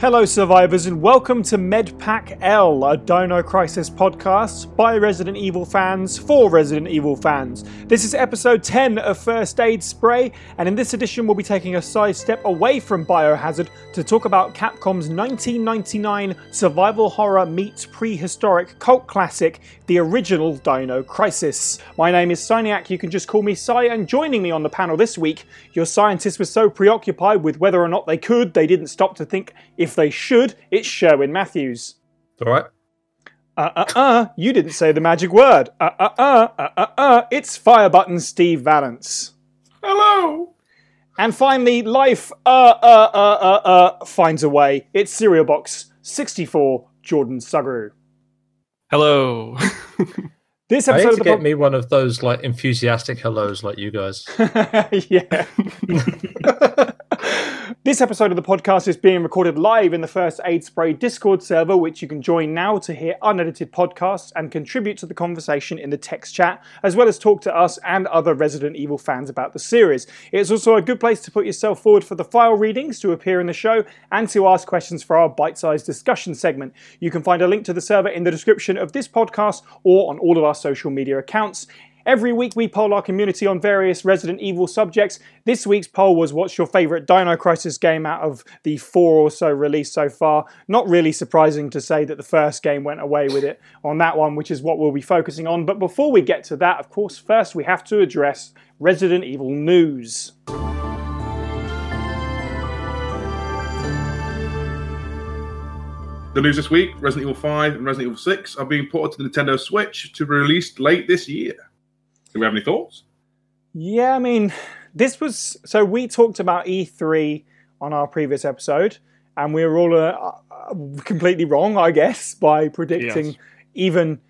Hello, survivors, and welcome to MedPack L, a Dino Crisis podcast by Resident Evil fans for Resident Evil fans. This is episode 10 of First Aid Spray, and in this edition, we'll be taking a side step away from Biohazard to talk about Capcom's 1999 survival horror meets prehistoric cult classic, the original Dino Crisis. My name is Syniac, you can just call me Cy, and joining me on the panel this week, your scientists were so preoccupied with whether or not they could, they didn't stop to think if they should, it's Sherwin Matthews. All right. Uh uh uh, you didn't say the magic word. Uh uh uh, uh uh uh, it's fire button Steve Valance. Hello. And finally, life uh uh uh uh uh finds a way. It's Cereal Box 64, Jordan Sugru. Hello. This I need to get me one of those like enthusiastic hellos like you guys. yeah. This episode of the podcast is being recorded live in the First Aid Spray Discord server, which you can join now to hear unedited podcasts and contribute to the conversation in the text chat, as well as talk to us and other Resident Evil fans about the series. It's also a good place to put yourself forward for the file readings to appear in the show and to ask questions for our bite sized discussion segment. You can find a link to the server in the description of this podcast or on all of our social media accounts. Every week we poll our community on various Resident Evil subjects. This week's poll was what's your favourite Dino Crisis game out of the four or so released so far. Not really surprising to say that the first game went away with it on that one, which is what we'll be focusing on. But before we get to that, of course, first we have to address Resident Evil news. The news this week Resident Evil 5 and Resident Evil 6 are being ported to the Nintendo Switch to be released late this year. Do we have any thoughts? Yeah, I mean, this was so we talked about E3 on our previous episode, and we were all uh, uh, completely wrong, I guess, by predicting Yes. even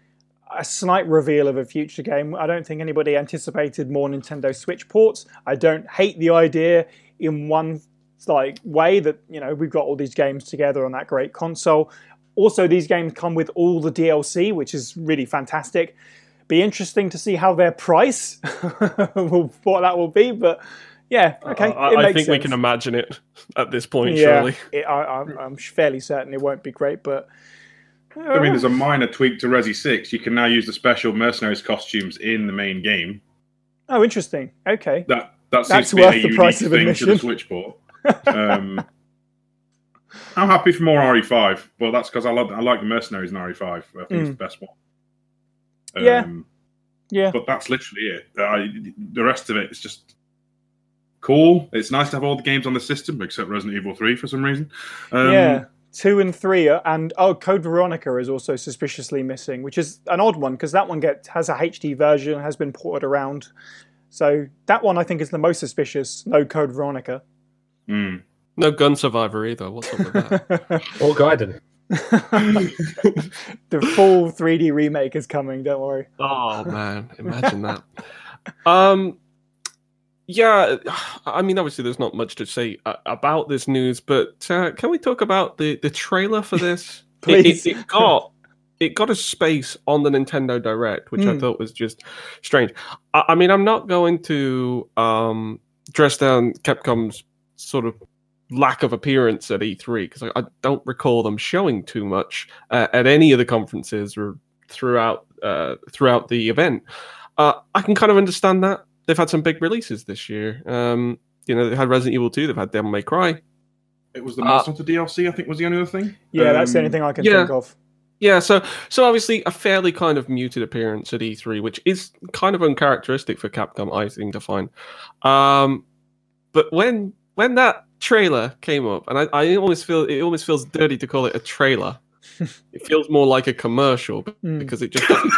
a slight reveal of a future game. I don't think anybody anticipated more Nintendo Switch ports. I don't hate the idea in one like way that you know we've got all these games together on that great console. Also, these games come with all the DLC, which is really fantastic. Be interesting to see how their price, what that will be. But yeah, okay, I, it I makes think we can imagine it at this point, yeah, surely. it, I, I'm, I'm fairly certain it won't be great, but I mean, uh, there's a minor tweak to Resi 6. You can now use the special mercenaries costumes in the main game. oh, interesting. Okay, That that seems That's to be worth a the unique price of thing to the Switch port. Um, I'm happy for more RE5, but that's because I love I like the mercenaries in RE5. I think it's the best one. Mm. Yeah. Um, yeah, but that's literally it. I, the rest of it is just cool. It's nice to have all the games on the system except Resident Evil 3 for some reason. Um, yeah. Two and three, are, and oh, Code Veronica is also suspiciously missing, which is an odd one because that one gets has a HD version, has been ported around. So that one I think is the most suspicious. No Code Veronica. Mm. No Gun Survivor either. What's up with that? Or Gaiden. the full 3D remake is coming. Don't worry. oh man, imagine that. Um, yeah, I mean, obviously, there's not much to say uh, about this news, but uh, can we talk about the the trailer for this? It- it- Please. it, got it got a space on the Nintendo Direct, which I Hmm. thought was just strange. I, I mean, I'm not going to um, dress down Capcom's sort of lack of appearance at E3 because I, I don't recall them showing too much uh, at any of the conferences or throughout uh, throughout the event. Uh, I can kind of understand that they've had some big releases this year. Um, you know, they had Resident Evil 2, they've had Devil May Cry. It was the Uh, Monster Hunter DLC, I think, was the only other thing. Yeah, that's the Um, only thing I can yeah. think of. Yeah, so so obviously a fairly kind of muted appearance at E3, which is kind of uncharacteristic for Capcom, I think, to find. Um, but when when that trailer came up, and I, I almost feel it almost feels dirty to call it a trailer. it feels more like a commercial Mm. because it just doesn't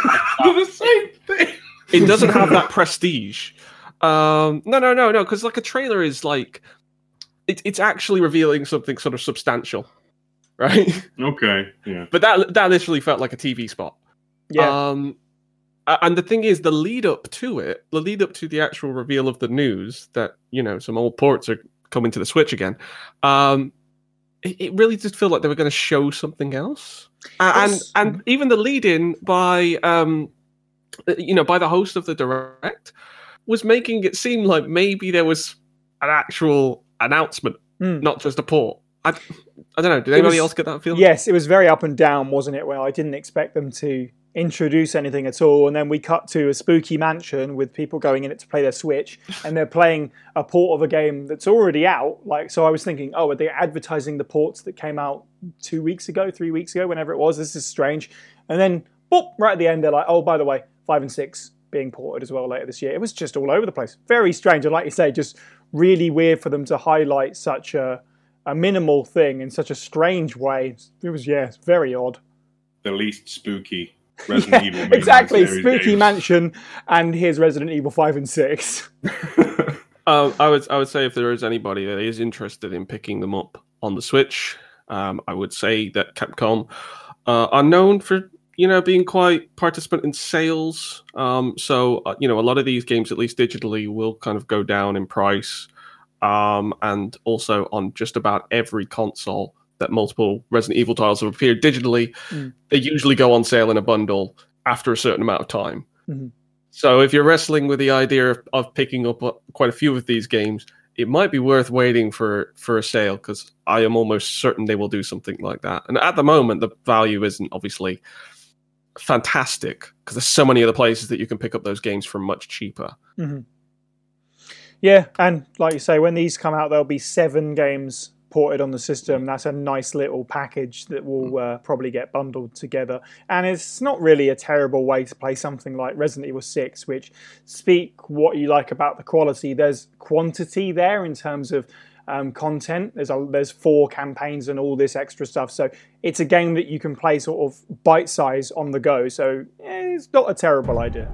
the same thing. it doesn't have that prestige. Um, no, no, no, no, because like a trailer is like it, it's actually revealing something sort of substantial, right? Okay, yeah. but that that literally felt like a TV spot. Yeah, Um, and the thing is, the lead up to it, the lead up to the actual reveal of the news that you know some old ports are coming to the Switch again. Um, it, it really did feel like they were going to show something else, and Yes. and even the lead in by um, you know, by the host of the direct was making it seem like maybe there was an actual announcement, Hmm. not just a port. I, I don't know. Did anybody was- else get that feeling? Yes, it was very up and down, wasn't it? Well, I didn't expect them to introduce anything at all, and then we cut to a spooky mansion with people going in it to play their Switch, and they're playing a port of a game that's already out. Like, so I was thinking, oh, are they advertising the ports that came out two weeks ago, three weeks ago, whenever it was? This is strange. And then, boop, right at the end, they're like, oh, by the way, five and six being ported as well later this year. It was just all over the place. Very strange, and like you say, just really weird for them to highlight such a a minimal thing in such a strange way. It was yeah, it's very odd. The least spooky Resident Evil. mainline exactly, spooky games. mansion, and here's Resident Evil five and six. Um, I would I would say if there is anybody that is interested in picking them up on the Switch, um, I would say that Capcom uh, are known for you know being quite participant in sales. Um, so uh, you know a lot of these games, at least digitally, will kind of go down in price, um, and also on just about every console that multiple Resident Evil titles have appeared digitally, Mm. they usually go on sale in a bundle after a certain amount of time. Mhm. So if you're wrestling with the idea of, of picking up uh, quite a few of these games, it might be worth waiting for for a sale because I am almost certain they will do something like that. And at the moment, the value isn't obviously fantastic because there's so many other places that you can pick up those games for much cheaper. Yeah, and like you say, when these come out, there'll be seven games ported on the system. That's a nice little package that will uh, probably get bundled together. And it's not really a terrible way to play something like Resident Evil 6, which speak what you like about the quality. There's quantity there in terms of um, content. There's a, there's four campaigns and all this extra stuff. So it's a game that you can play sort of bite size on the go. So eh, it's not a terrible idea.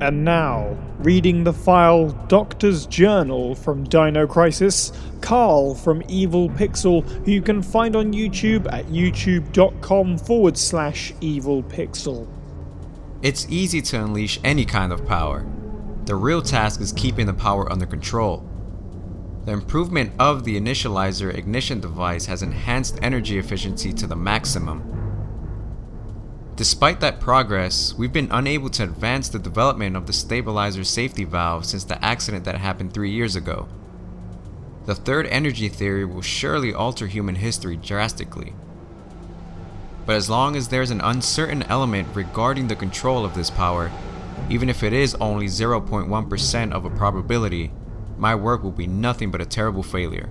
And now, reading the file Doctor's Journal from Dino Crisis, Carl from Evil Pixel, who you can find on YouTube at youtube.com forward slash evil pixel. It's easy to unleash any kind of power. The real task is keeping the power under control. The improvement of the initializer ignition device has enhanced energy efficiency to the maximum. Despite that progress, we've been unable to advance the development of the stabilizer safety valve since the accident that happened three years ago. The third energy theory will surely alter human history drastically. But as long as there's an uncertain element regarding the control of this power, even if it is only 0.1% of a probability, my work will be nothing but a terrible failure.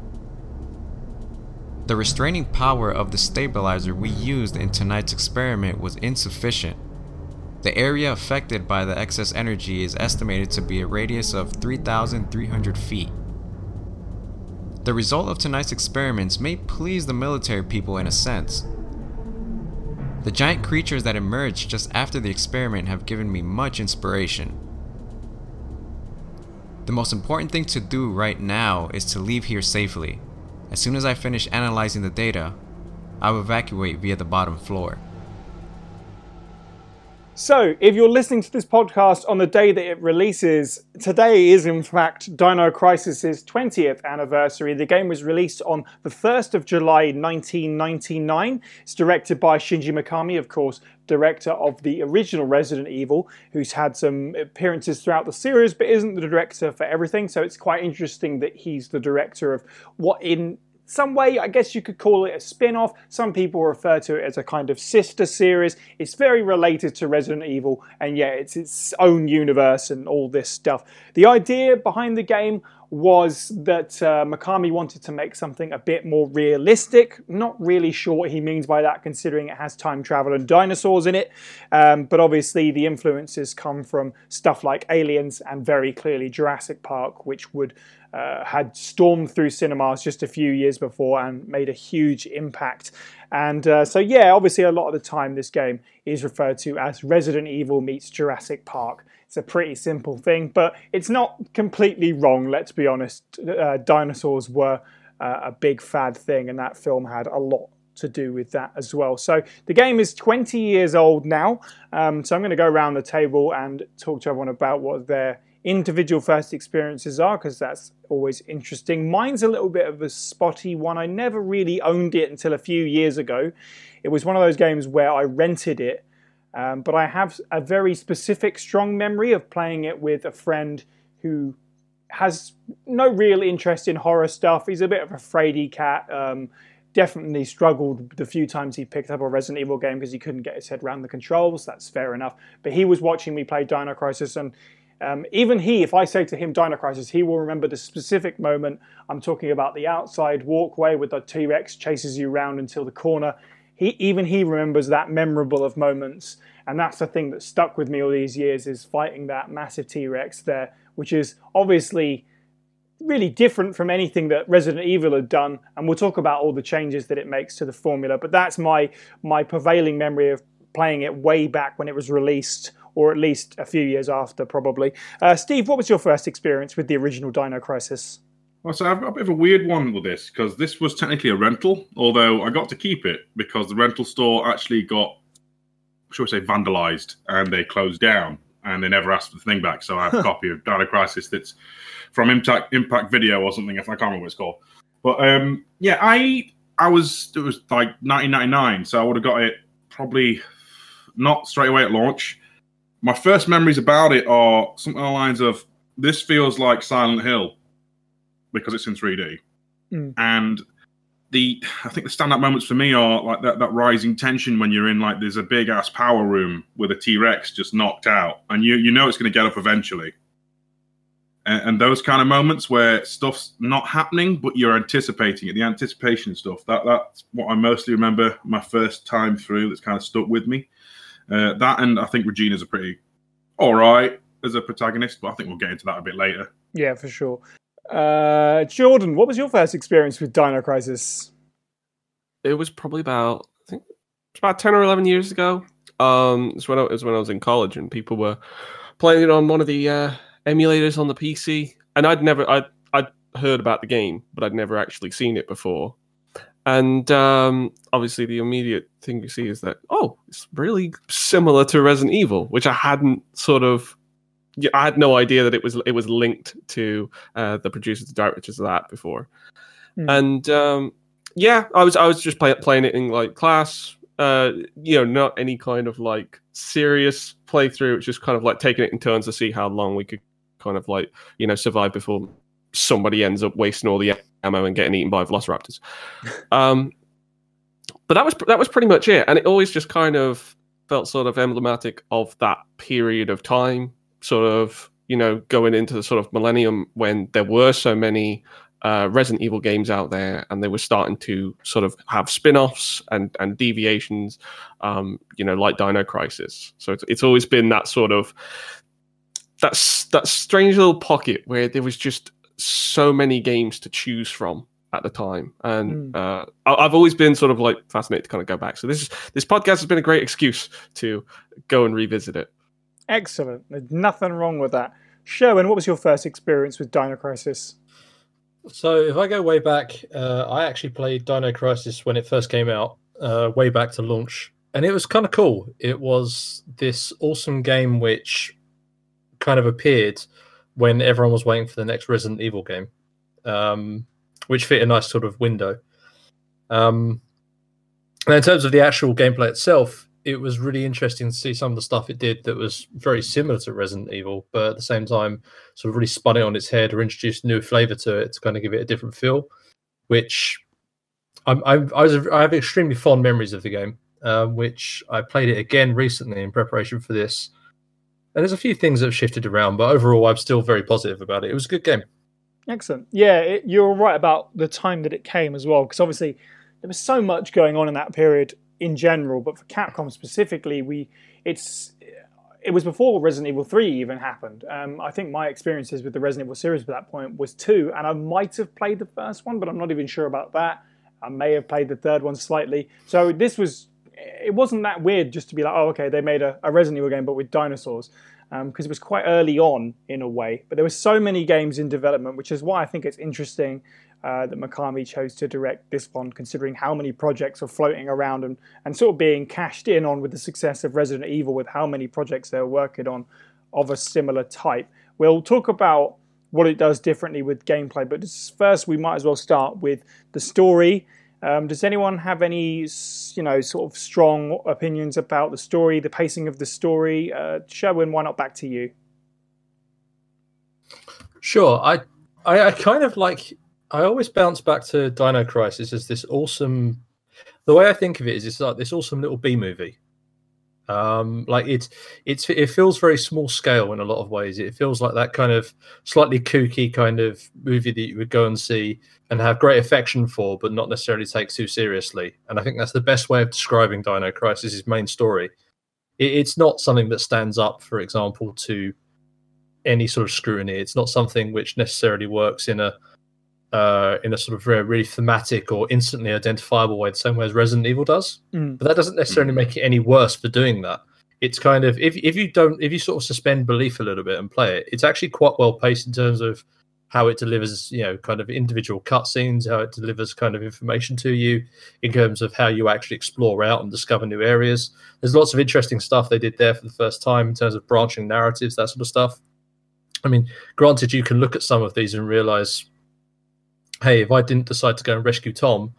The restraining power of the stabilizer we used in tonight's experiment was insufficient. The area affected by the excess energy is estimated to be a radius of 3,300 feet. The result of tonight's experiments may please the military people in a sense. The giant creatures that emerged just after the experiment have given me much inspiration. The most important thing to do right now is to leave here safely. As soon as I finish analyzing the data, I will evacuate via the bottom floor. So, if you're listening to this podcast on the day that it releases, today is in fact Dino Crisis's 20th anniversary. The game was released on the 1st of July 1999. It's directed by Shinji Mikami, of course, director of the original Resident Evil, who's had some appearances throughout the series but isn't the director for everything. So, it's quite interesting that he's the director of what in some way, I guess you could call it a spin off. Some people refer to it as a kind of sister series. It's very related to Resident Evil, and yeah, it's its own universe and all this stuff. The idea behind the game was that uh, Mikami wanted to make something a bit more realistic. Not really sure what he means by that, considering it has time travel and dinosaurs in it. Um, but obviously, the influences come from stuff like Aliens and very clearly Jurassic Park, which would uh, had stormed through cinemas just a few years before and made a huge impact. And uh, so, yeah, obviously, a lot of the time, this game is referred to as Resident Evil meets Jurassic Park. It's a pretty simple thing, but it's not completely wrong, let's be honest. Uh, dinosaurs were uh, a big fad thing, and that film had a lot to do with that as well. So the game is 20 years old now. Um, so I'm going to go around the table and talk to everyone about what their individual first experiences are because that's always interesting. Mine's a little bit of a spotty one. I never really owned it until a few years ago. It was one of those games where I rented it, um, but I have a very specific, strong memory of playing it with a friend who has no real interest in horror stuff. He's a bit of a fraidy cat. Um, definitely struggled the few times he picked up a Resident Evil game because he couldn't get his head around the controls. That's fair enough. But he was watching me play Dino Crisis, and um, even he, if I say to him Dino Crisis, he will remember the specific moment. I'm talking about the outside walkway with the T Rex chases you around until the corner. He even he remembers that memorable of moments, and that's the thing that stuck with me all these years is fighting that massive T Rex there, which is obviously really different from anything that Resident Evil had done, and we'll talk about all the changes that it makes to the formula. But that's my my prevailing memory of playing it way back when it was released, or at least a few years after, probably. Uh, Steve, what was your first experience with the original Dino Crisis? Well, so I've got a bit of a weird one with this because this was technically a rental, although I got to keep it because the rental store actually got, shall we say, vandalized and they closed down and they never asked for the thing back. So I have a copy of Dino Crisis that's from Impact Impact Video or something. If I can't remember what it's called, but um, yeah, I I was it was like 1999, so I would have got it probably not straight away at launch. My first memories about it are something along the lines of this feels like Silent Hill because it's in 3D, Mm. and the I think the standout moments for me are like that that rising tension when you're in like there's a big ass power room with a T Rex just knocked out, and you you know it's going to get up eventually. And, and those kind of moments where stuff's not happening, but you're anticipating it, the anticipation stuff. That that's what I mostly remember my first time through. That's kind of stuck with me. Uh, that and I think Regina's a pretty all right as a protagonist, but I think we'll get into that a bit later. Yeah, for sure. Uh, Jordan, what was your first experience with Dino Crisis? It was probably about I think it's about ten or eleven years ago. Um, it's when I, it was when I was in college and people were playing it on one of the uh, emulators on the PC, and I'd never I'd I'd heard about the game, but I'd never actually seen it before. And um, obviously, the immediate thing you see is that oh, it's really similar to Resident Evil, which I hadn't sort of I had no idea that it was it was linked to uh, the producers, the directors of that before. Hmm. And um, yeah, I was I was just play, playing it in like class. Uh, you know, not any kind of like serious playthrough. It's just kind of like taking it in turns to see how long we could kind of like you know survive before somebody ends up wasting all the ammo and getting eaten by velociraptors. um, but that was that was pretty much it, and it always just kind of felt sort of emblematic of that period of time, sort of you know going into the sort of millennium when there were so many uh, Resident Evil games out there, and they were starting to sort of have spin-offs and and deviations, um, you know, like Dino Crisis. So it's it's always been that sort of that's that strange little pocket where there was just so many games to choose from at the time, and uh, I- I've always been sort of like fascinated to kind of go back. So this is this podcast has been a great excuse to go and revisit it. Excellent. There's nothing wrong with that. Sherwin, what was your first experience with Dino Crisis? So if I go way back, uh, I actually played Dino Crisis when it first came out, uh, way back to launch, and it was kind of cool. It was this awesome game which kind of appeared when everyone was waiting for the next Resident Evil game, um, which fit a nice sort of window. Um, and in terms of the actual gameplay itself, it was really interesting to see some of the stuff it did that was very similar to Resident Evil, but at the same time, sort of really spun it on its head or introduced new flavor to it to kind of give it a different feel. Which I'm, I'm, I was I have extremely fond memories of the game, um, which I played it again recently in preparation for this. And there's a few things that have shifted around, but overall, I'm still very positive about it. It was a good game. Excellent. Yeah, it, you're right about the time that it came as well, because obviously there was so much going on in that period in general, but for Capcom specifically, we it's it was before Resident Evil 3 even happened. Um, I think my experiences with the Resident Evil series at that point was two, and I might have played the first one, but I'm not even sure about that. I may have played the third one slightly. So this was it wasn't that weird just to be like, oh, okay, they made a, a Resident Evil game, but with dinosaurs, because it was quite early on in a way. But there were so many games in development, which is why I think it's interesting uh, that Mikami chose to direct this one, considering how many projects are floating around and, and sort of being cashed in on with the success of Resident Evil, with how many projects they're working on of a similar type. We'll talk about what it does differently with gameplay, but first we might as well start with the story. Um, does anyone have any, you know, sort of strong opinions about the story, the pacing of the story? Uh, Sherwin, why not back to you? Sure, I, I, I kind of like. I always bounce back to Dino Crisis as this awesome. The way I think of it is, it's like this awesome little B movie. Um, like it's it's it feels very small scale in a lot of ways. It feels like that kind of slightly kooky kind of movie that you would go and see and have great affection for, but not necessarily take too seriously. And I think that's the best way of describing Dino Crisis' main story. It, it's not something that stands up, for example, to any sort of scrutiny. It's not something which necessarily works in a uh, in a sort of very, really thematic or instantly identifiable way, the same way as Resident Evil does. Mm. But that doesn't necessarily make it any worse for doing that. It's kind of if if you don't if you sort of suspend belief a little bit and play it, it's actually quite well paced in terms of how it delivers, you know, kind of individual cutscenes, how it delivers kind of information to you in terms of how you actually explore out and discover new areas. There's lots of interesting stuff they did there for the first time in terms of branching narratives, that sort of stuff. I mean, granted, you can look at some of these and realize hey, if I didn't decide to go and rescue Tom,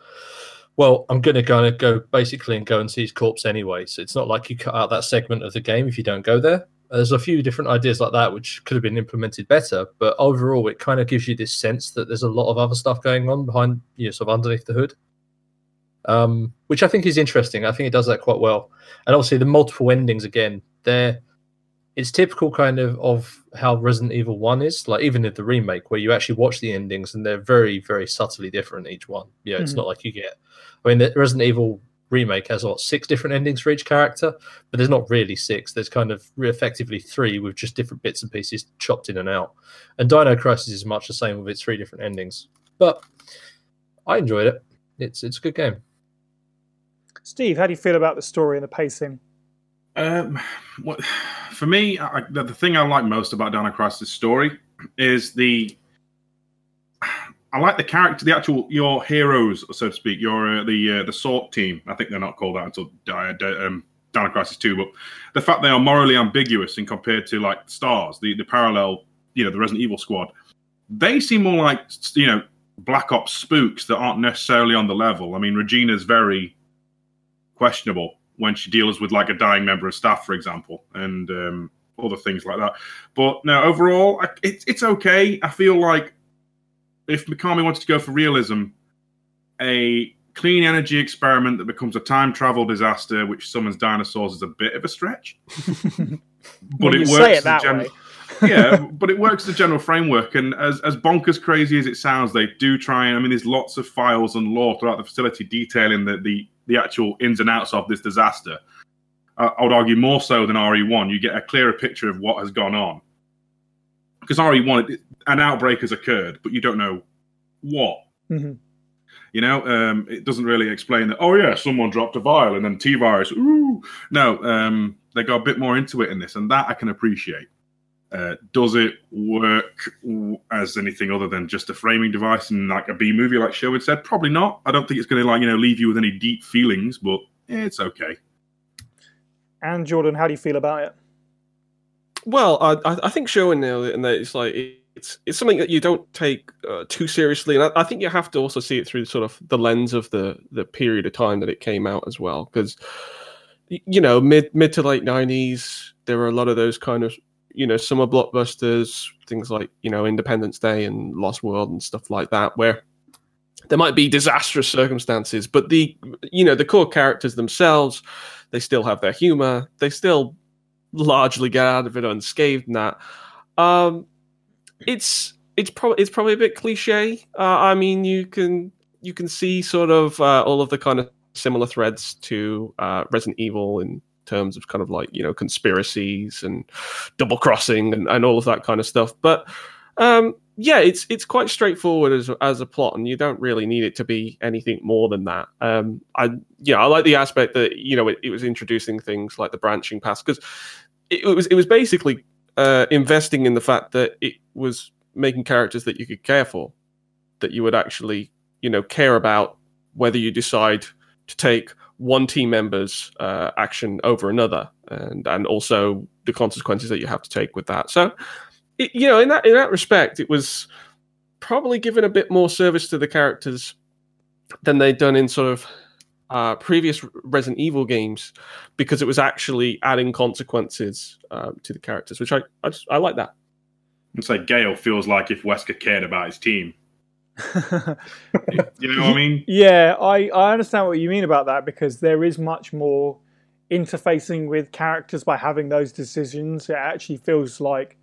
well, I'm going to go and go basically and go and see his corpse anyway. So it's not like you cut out that segment of the game if you don't go there. There's a few different ideas like that which could have been implemented better, but overall, it kind of gives you this sense that there's a lot of other stuff going on behind, you know, sort of underneath the hood, um, which I think is interesting. I think it does that quite well, and obviously the multiple endings again, they're it's typical kind of of how Resident Evil One is, like even in the remake, where you actually watch the endings and they're very, very subtly different each one. Yeah, it's Mhm. not like you get. I mean, the Resident Evil remake has what six different endings for each character, but there's not really six. There's kind of effectively three with just different bits and pieces chopped in and out. And Dino Crisis is much the same with its three different endings. But I enjoyed it. It's it's a good game. Steve, how do you feel about the story and the pacing? Um, what, for me, I, the, the thing I like most about Dino Crisis' story is the. I like the character, the actual your heroes, so to speak. Your uh, the uh, the SORT team. I think they're not called that until Di- um, Dino Crisis Two, but the fact they are morally ambiguous in compared to like STARS, the the parallel, you know, the Resident Evil squad. They seem more like you know Black Ops spooks that aren't necessarily on the level. I mean, Regina's very questionable when she deals with like a dying member of staff, for example, and um, other things like that. But now overall, I, it's it's okay. I feel like if Mikami wanted to go for realism, a clean energy experiment that becomes a time travel disaster which summons dinosaurs is a bit of a stretch. But it works. it that general- way. yeah, but it works the general framework. And as, as bonkers crazy as it sounds, they do try and I mean, there's lots of files and lore throughout the facility detailing the the, the actual ins and outs of this disaster. Uh, I would argue more so than RE1. You get a clearer picture of what has gone on. Because RE1, an outbreak has occurred, but you don't know what. Mhm. You know, um, it doesn't really explain that. Oh yeah, someone dropped a vial and then T virus. Ooh, no, um, they go a bit more into it in this, and that I can appreciate. Uh, does it work as anything other than just a framing device and like a B movie, like Sherwin said? Probably not. I don't think it's going to like you know leave you with any deep feelings, but it's okay. And Jordan, how do you feel about it? Well, I, I I think Sherwin nailed it, and that it's like it's it's something that you don't take uh, too seriously, and I, I think you have to also see it through sort of the lens of the the period of time that it came out as well, because you know mid mid to late nineties, there were a lot of those kind of you know summer blockbusters, things like you know Independence Day and Lost World and stuff like that, where there might be disastrous circumstances, but the you know the core characters themselves, they still have their humor, they still largely get out of it unscathed in that. Um, it's it's probably it's probably a bit cliche. Uh, I mean, you can you can see sort of uh, all of the kind of similar threads to uh, Resident Evil in terms of kind of like you know conspiracies and double crossing and, and all of that kind of stuff. But um, yeah, it's it's quite straightforward as as a plot, and you don't really need it to be anything more than that. Um, I yeah, I like the aspect that you know it, it was introducing things like the branching paths because it, it was it was basically uh, investing in the fact that it was making characters that you could care for, that you would actually you know care about whether you decide to take one team member's uh, action over another, and and also the consequences that you have to take with that. So it, you know, in that in that respect, it was probably given a bit more service to the characters than they'd done in sort of uh, previous Resident Evil games, because it was actually adding consequences um, to the characters, which I I, just, I like that. It's like Gail feels like if Wesker cared about his team. you know what I mean? Yeah, I, I understand what you mean about that because there is much more interfacing with characters by having those decisions. It actually feels like,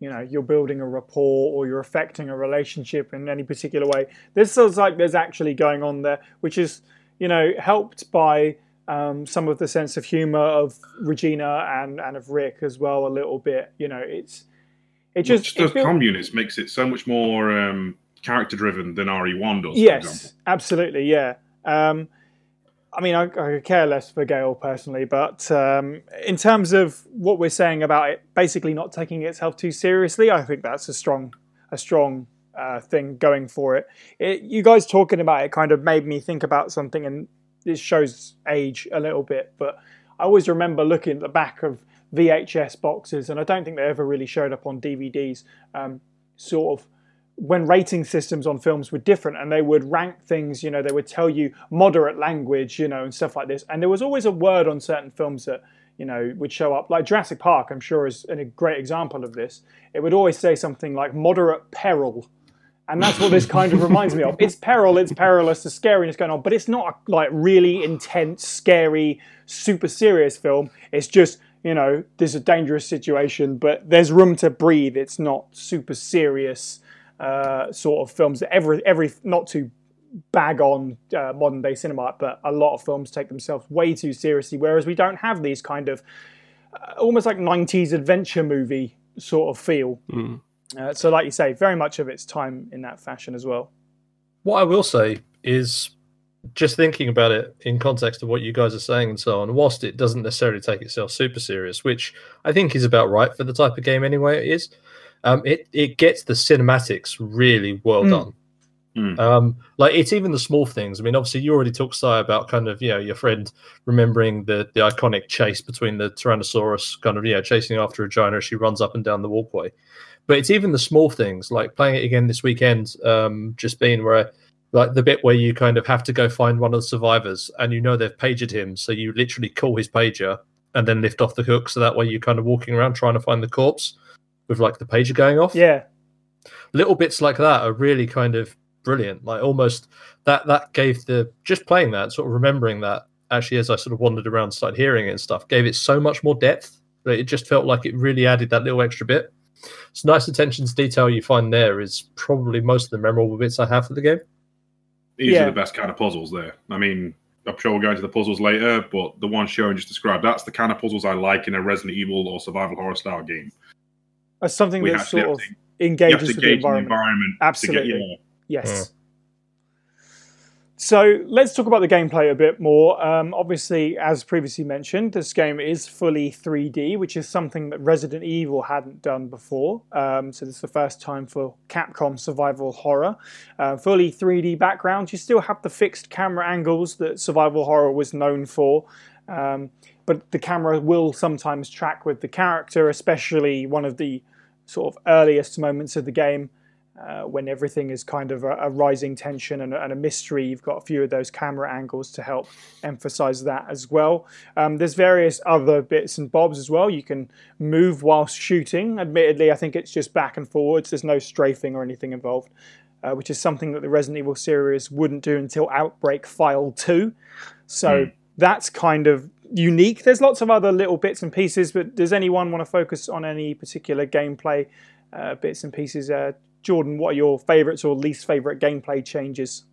you know, you're building a rapport or you're affecting a relationship in any particular way. This feels like there's actually going on there, which is, you know, helped by um, some of the sense of humor of Regina and, and of Rick as well a little bit. You know, it's it just, just it those feel- com units makes it so much more um, character driven than RE1 does. Yes, absolutely. Yeah. Um, I mean, I, I could care less for Gail personally, but um, in terms of what we're saying about it, basically not taking itself too seriously, I think that's a strong, a strong uh, thing going for it. it. You guys talking about it kind of made me think about something, and this shows age a little bit. But I always remember looking at the back of VHS boxes, and I don't think they ever really showed up on DVDs. Um, sort of when rating systems on films were different and they would rank things, you know, they would tell you moderate language, you know, and stuff like this. And there was always a word on certain films that, you know, would show up. Like Jurassic Park, I'm sure is a great example of this. It would always say something like moderate peril. And that's what this kind of reminds me of. It's peril, it's perilous, the scariness going on, but it's not a, like really intense, scary, super serious film. It's just, you know, there's a dangerous situation, but there's room to breathe. It's not super serious uh, sort of films that every every not to bag on uh, modern day cinema, but a lot of films take themselves way too seriously. Whereas we don't have these kind of uh, almost like '90s adventure movie sort of feel. Mm. Uh, so, like you say, very much of its time in that fashion as well. What I will say is just thinking about it in context of what you guys are saying and so on, whilst it doesn't necessarily take itself super serious, which I think is about right for the type of game anyway it is, um, it, it gets the cinematics really well Mm. done. Mm. Um, like it's even the small things. I mean, obviously you already talked, Si, about kind of, you know, your friend remembering the the iconic chase between the Tyrannosaurus kind of, you know, chasing after a Regina as she runs up and down the walkway. But it's even the small things, like playing it again this weekend, um, just being where like the bit where you kind of have to go find one of the survivors and you know they've pagered him so you literally call his pager and then lift off the hook so that way you're kind of walking around trying to find the corpse with like the pager going off Yeah, little bits like that are really kind of brilliant like almost that that gave the just playing that sort of remembering that actually as i sort of wandered around started hearing it and stuff gave it so much more depth that it just felt like it really added that little extra bit it's nice attention to detail you find there is probably most of the memorable bits i have for the game These Yeah. are the best kind of puzzles there. I mean, I'm sure we'll go into the puzzles later, but the one Sherwin just described, that's the kind of puzzles I like in a Resident Evil or survival horror style game. As something We that sort have of to- engages to with the gauge the environment. environment. Absolutely. Get, yeah. Yes. So let's talk about the gameplay a bit more. Um, obviously, as previously mentioned, this game is fully 3D, which is something that Resident Evil hadn't done before. Um, so this is the first time for Capcom survival horror. Uh, fully 3D background. You still have the fixed camera angles that survival horror was known for. Um, but the camera will sometimes track with the character, especially one of the sort of earliest moments of the game uh, when everything is kind of a, a rising tension and a, and a mystery. You've got a few of those camera angles to help emphasize that as well. Um, there's various other bits and bobs as well. You can move whilst shooting. Admittedly, I think it's just back and forwards. There's no strafing or anything involved. Uh, which is something that the Resident Evil series wouldn't do until Outbreak File 2. So that's kind of unique. There's lots of other little bits and pieces, but does anyone want to focus on any particular gameplay uh, bits and pieces? Uh, Jordan, what are your favourites or least favourite gameplay changes?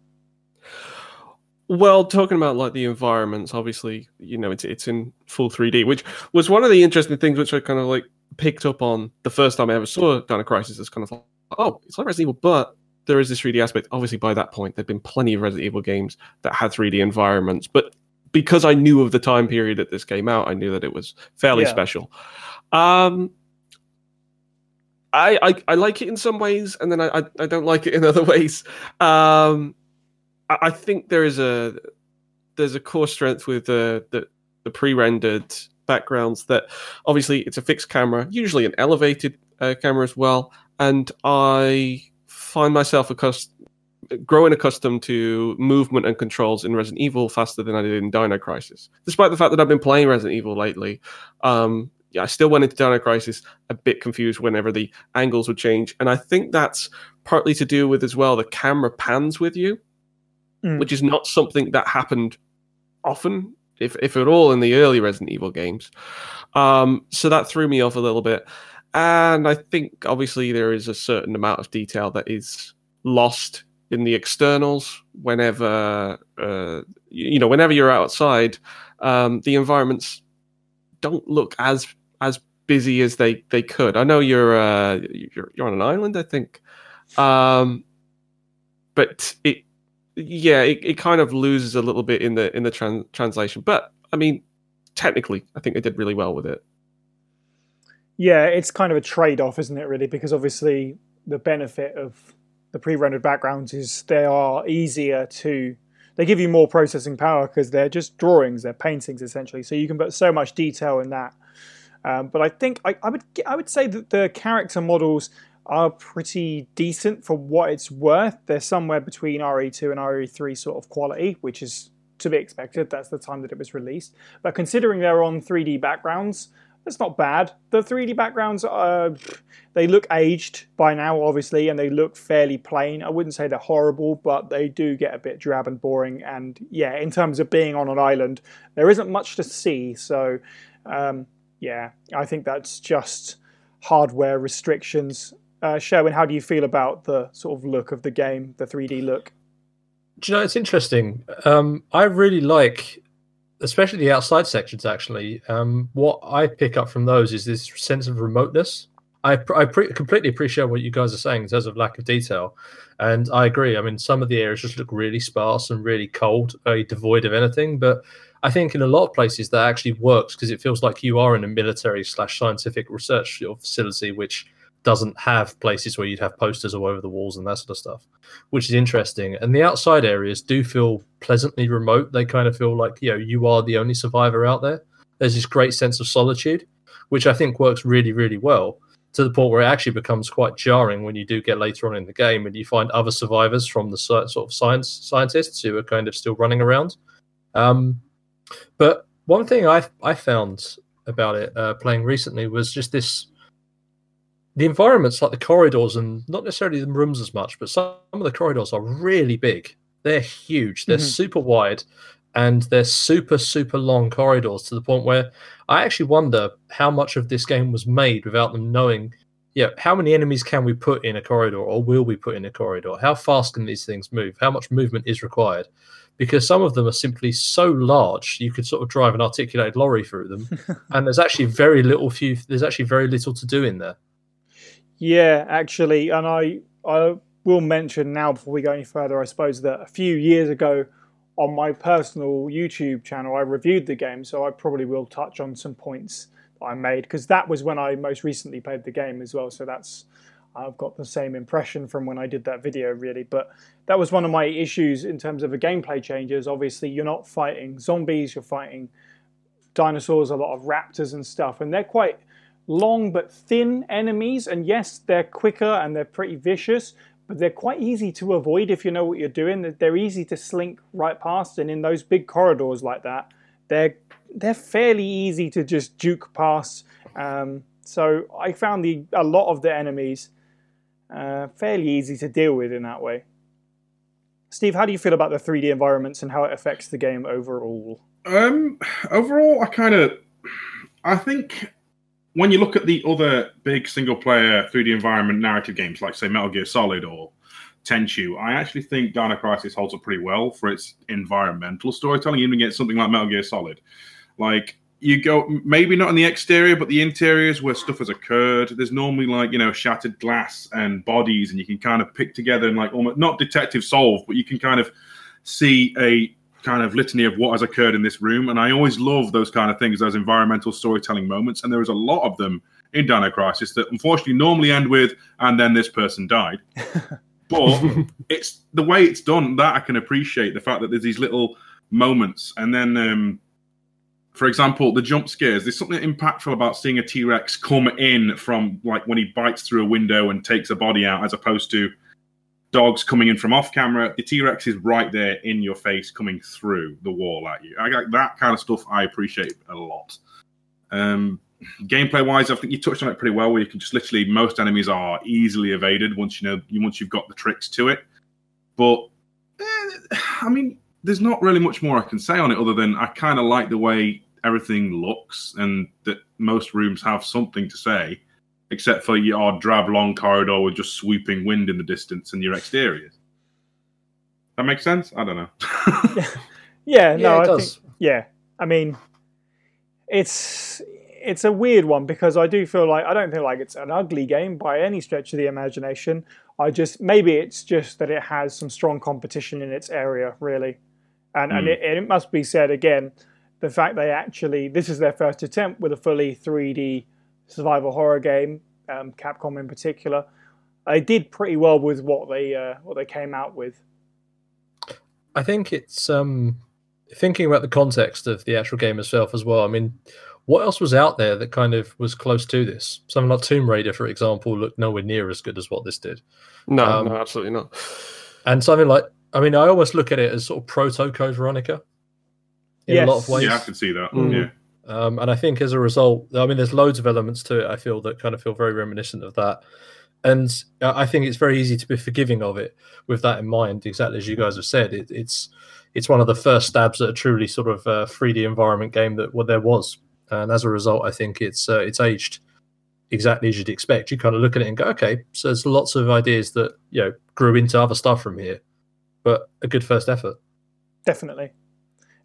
Well, talking about like the environments, obviously, you know, it's it's in full 3D, which was one of the interesting things which I kind of like picked up on the first time I ever saw Dino Crisis. It's kind of like, oh, it's like Resident Evil, but there is this 3D aspect. Obviously, by that point, there'd been plenty of Resident Evil games that had 3D environments, but because I knew of the time period that this came out, I knew that it was fairly Yeah. special. Um, I, I I like it in some ways, and then I I, I don't like it in other ways. Um, I, I think there is a there's a core strength with the the, the pre-rendered backgrounds that obviously it's a fixed camera, usually an elevated uh, camera as well, and I find myself accust- growing accustomed to movement and controls in Resident Evil faster than I did in Dino Crisis. Despite the fact that I've been playing Resident Evil lately, um, yeah, I still went into Dino Crisis a bit confused whenever the angles would change, and I think that's partly to do with as well the camera pans with you, Mm. which is not something that happened often, if if at all, in the early Resident Evil games. Um, so that threw me off a little bit, and I think obviously there is a certain amount of detail that is lost in the externals whenever uh, you, know whenever you're outside um, the environments don't look as as busy as they they could. I know you're uh you're, you're on an island i think. Um but it yeah it, it kind of loses a little bit in the in the tran- translation. But i mean technically i think they did really well with it. Yeah, it's kind of a trade off, isn't it, really? Because obviously, the benefit of the pre rendered backgrounds is they are easier to. They give you more processing power because they're just drawings, they're paintings essentially. So you can put so much detail in that. Um, but I think I, I would I would say that the character models are pretty decent for what it's worth. They're somewhere between RE2 and RE3 sort of quality, which is to be expected. That's the time that it was released. But considering they're on 3D backgrounds, that's not bad. The 3D backgrounds, uh, they look aged by now, obviously, and they look fairly plain. I wouldn't say they're horrible, but they do get a bit drab and boring. And yeah, in terms of being on an island, there isn't much to see. So um, yeah, I think that's just hardware restrictions. Uh, Sherwin, how do you feel about the sort of look of the game, the 3D look? Do you know it's interesting? Um, I really like, especially the outside sections. Actually, um, what I pick up from those is this sense of remoteness. I, I pre- completely appreciate what you guys are saying in terms of lack of detail, and I agree. I mean, some of the areas just look really sparse and really cold, very devoid of anything. But I think in a lot of places that actually works because it feels like you are in a military slash scientific research facility, which doesn't have places where you'd have posters all over the walls and that sort of stuff, which is interesting. And the outside areas do feel pleasantly remote. They kind of feel like, you know, you are the only survivor out there. There's this great sense of solitude, which I think works really, really well to the point where it actually becomes quite jarring when you do get later on in the game and you find other survivors from the sort of science scientists who are kind of still running around. Um, but one thing I I found about it uh, playing recently was just this the environments like the corridors and not necessarily the rooms as much, but some of the corridors are really big. They're huge. They're Mhm. super wide, and they're super super long corridors to the point where I actually wonder how much of this game was made without them knowing. Yeah, how many enemies can we put in a corridor, or will we put in a corridor? How fast can these things move? How much movement is required? Because some of them are simply so large, you could sort of drive an articulated lorry through them, and there's actually very little few. There's actually very little to do in there. Yeah, actually, and I I will mention now before we go any further, I suppose that a few years ago on my personal YouTube channel, I reviewed the game, so I probably will touch on some points that I made because that was when I most recently played the game as well. So that's I've got the same impression from when I did that video, really. But that was one of my issues in terms of the gameplay changes. Obviously, you're not fighting zombies, you're fighting dinosaurs, a lot of raptors and stuff, and they're quite long but thin enemies. And yes, they're quicker and they're pretty vicious, but they're quite easy to avoid if you know what you're doing. They're easy to slink right past, and in those big corridors like that, they're they're fairly easy to just juke past. Um, so I found the a lot of the enemies uh, fairly easy to deal with in that way. Steve, how do you feel about the 3D environments and how it affects the game overall? Um, overall, I kind of, I think when you look at the other big single player 3D environment narrative games, like say Metal Gear Solid or Tenchu, I actually think Dino Crisis holds up pretty well for its environmental storytelling. Even against something like Metal Gear Solid, like you go maybe not in the exterior, but the interiors where stuff has occurred. There's normally like you know shattered glass and bodies, and you can kind of pick together and like almost not detective solve, but you can kind of see a kind of litany of what has occurred in this room. And I always love those kind of things, those environmental storytelling moments. And there is a lot of them in Dino Crisis that unfortunately normally end with, and then this person died. but it's the way it's done that I can appreciate the fact that there's these little moments. And then, um, for example, the jump scares. There's something impactful about seeing a T Rex come in from like when he bites through a window and takes a body out, as opposed to dogs coming in from off camera. The T Rex is right there in your face, coming through the wall at you. I got that kind of stuff. I appreciate a lot. Um, gameplay wise, I think you touched on it pretty well. Where you can just literally most enemies are easily evaded once you know once you've got the tricks to it. But eh, I mean, there's not really much more I can say on it other than I kind of like the way everything looks and that most rooms have something to say, except for your drab long corridor with just sweeping wind in the distance and your exteriors. That makes sense? I don't know. yeah, no, Yeah, it I does. think yeah. I mean, it's it's a weird one because I do feel like I don't feel like it's an ugly game by any stretch of the imagination. I just maybe it's just that it has some strong competition in its area, really, and and, Mm. it, and it must be said again, the fact they actually this is their first attempt with a fully 3D survival horror game, um, Capcom in particular. They did pretty well with what they uh, what they came out with. I think it's um, thinking about the context of the actual game itself as well. I mean, what else was out there that kind of was close to this? Something like Tomb Raider, for example, looked nowhere near as good as what this did. No, Um, no, absolutely not. And something like, I mean, I almost look at it as sort of proto Code Veronica in a lot of ways. yeah, I can see that. Mm. Yeah. Um, and I think as a result, I mean, there's loads of elements to it. I feel that kind of feel very reminiscent of that, and I think it's very easy to be forgiving of it with that in mind. Exactly as you guys have said, it, it's it's one of the first stabs at a truly sort of uh, 3D environment game that well, there was, and as a result, I think it's uh, it's aged exactly as you'd expect. You kind of look at it and go, okay, so there's lots of ideas that you know grew into other stuff from here, but a good first effort. definitely.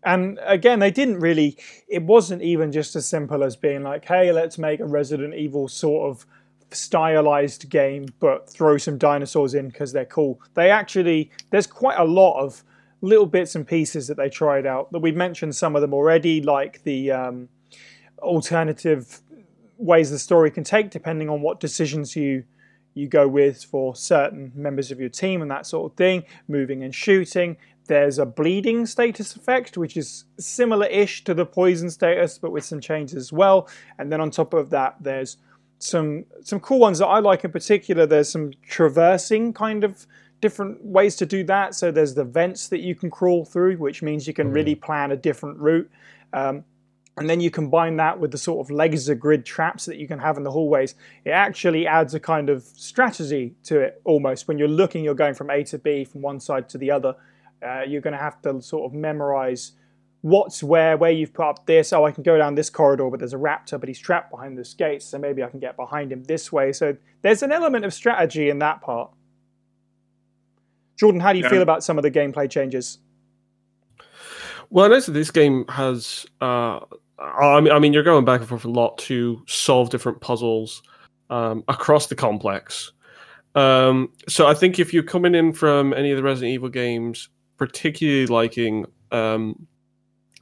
And again, they didn't really. It wasn't even just as simple as being like, "Hey, let's make a Resident Evil sort of stylized game, but throw some dinosaurs in because they're cool." They actually, there's quite a lot of little bits and pieces that they tried out. That we've mentioned some of them already, like the um, alternative ways the story can take depending on what decisions you you go with for certain members of your team and that sort of thing, moving and shooting. There's a bleeding status effect, which is similar ish to the poison status, but with some changes as well. And then on top of that, there's some some cool ones that I like in particular. There's some traversing kind of different ways to do that. So there's the vents that you can crawl through, which means you can really plan a different route. Um, and then you combine that with the sort of laser grid traps that you can have in the hallways. It actually adds a kind of strategy to it almost. When you're looking, you're going from A to B, from one side to the other. Uh, you're going to have to sort of memorize what's where, where you've put up this. Oh, I can go down this corridor, but there's a raptor, but he's trapped behind this gate, so maybe I can get behind him this way. So there's an element of strategy in that part. Jordan, how do you Yeah. feel about some of the gameplay changes? Well, I noticed that this game has. Uh, I mean, I mean, you're going back and forth a lot to solve different puzzles um, across the complex. Um, so I think if you're coming in from any of the Resident Evil games, particularly liking um,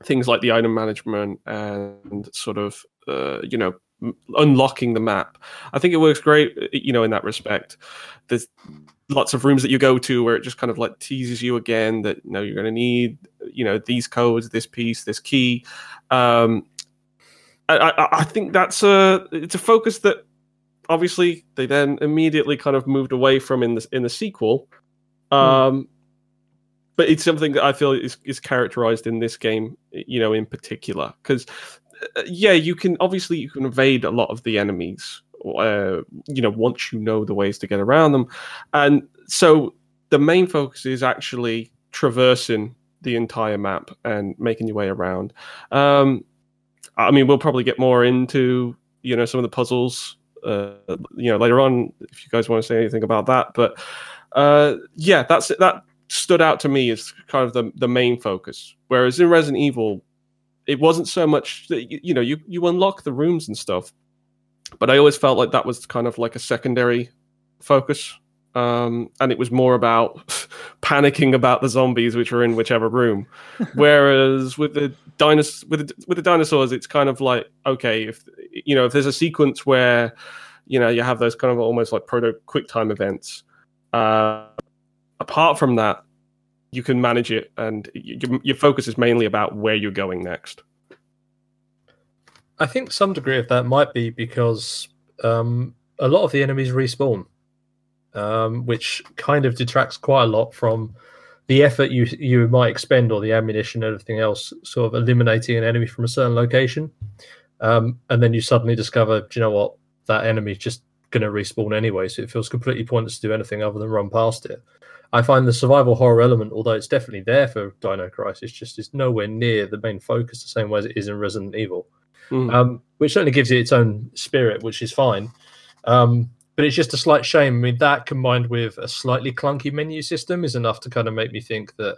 things like the item management and sort of, uh, you know, unlocking the map, I think it works great. You know, in that respect, there's lots of rooms that you go to where it just kind of like teases you again that you know you're going to need you know these codes this piece this key. Um I, I, I think that's a it's a focus that obviously they then immediately kind of moved away from in the in the sequel. Um but it's something that i feel is, is characterized in this game you know in particular because yeah you can obviously you can evade a lot of the enemies uh, you know once you know the ways to get around them. And so the main focus is actually traversing the entire map and making your way around. Um i mean we'll probably get more into you know some of the puzzles uh you know later on if you guys want to say anything about that but uh yeah that's that stood out to me as kind of the the main focus whereas in resident evil it wasn't so much that you, you know you you unlock the rooms and stuff but I always felt like that was kind of like a secondary focus. Um, and it was more about panicking about the zombies which were in whichever room. Whereas with the dinos- with the, with the dinosaurs, it's kind of like okay, if you know if there's a sequence where you know you have those kind of almost like proto quick time events. Uh, apart from that, you can manage it, and your focus is mainly about where you're going next. I think some degree of that might be because um, a lot of the enemies respawn, um, which kind of detracts quite a lot from the effort you you might expend or the ammunition and everything else, sort of eliminating an enemy from a certain location. Um, and then you suddenly discover, do you know what? That enemy's just going to respawn anyway, so it feels completely pointless to do anything other than run past it. I find the survival horror element, although it's definitely there for Dino Crisis, just is nowhere near the main focus the same way as it is in Resident Evil, Mm. um, which certainly gives it its own spirit, which is fine. Um, but it's just a slight shame. I mean, that combined with a slightly clunky menu system is enough to kind of make me think that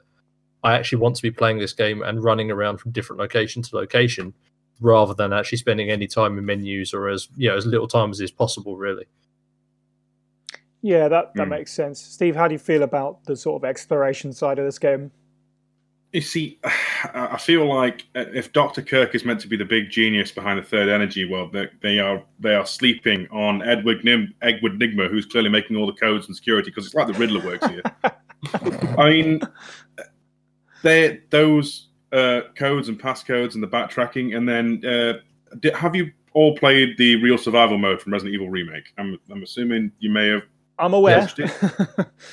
I actually want to be playing this game and running around from different location to location rather than actually spending any time in menus or as you know as little time as is possible really Yeah, that, that Hmm. makes sense. Steve, how do you feel about the sort of exploration side of this game? You see, I feel like if Doctor Kirk is meant to be the big genius behind the third energy world, they, they are they are sleeping on Edward Nim, Edward Nygma, who's clearly making all the codes and security because it's like the Riddler works here. I mean, they those uh, codes and passcodes and the backtracking, and then uh, did, have you all played the real survival mode from Resident Evil Remake? I'm, I'm assuming you may have I'm aware.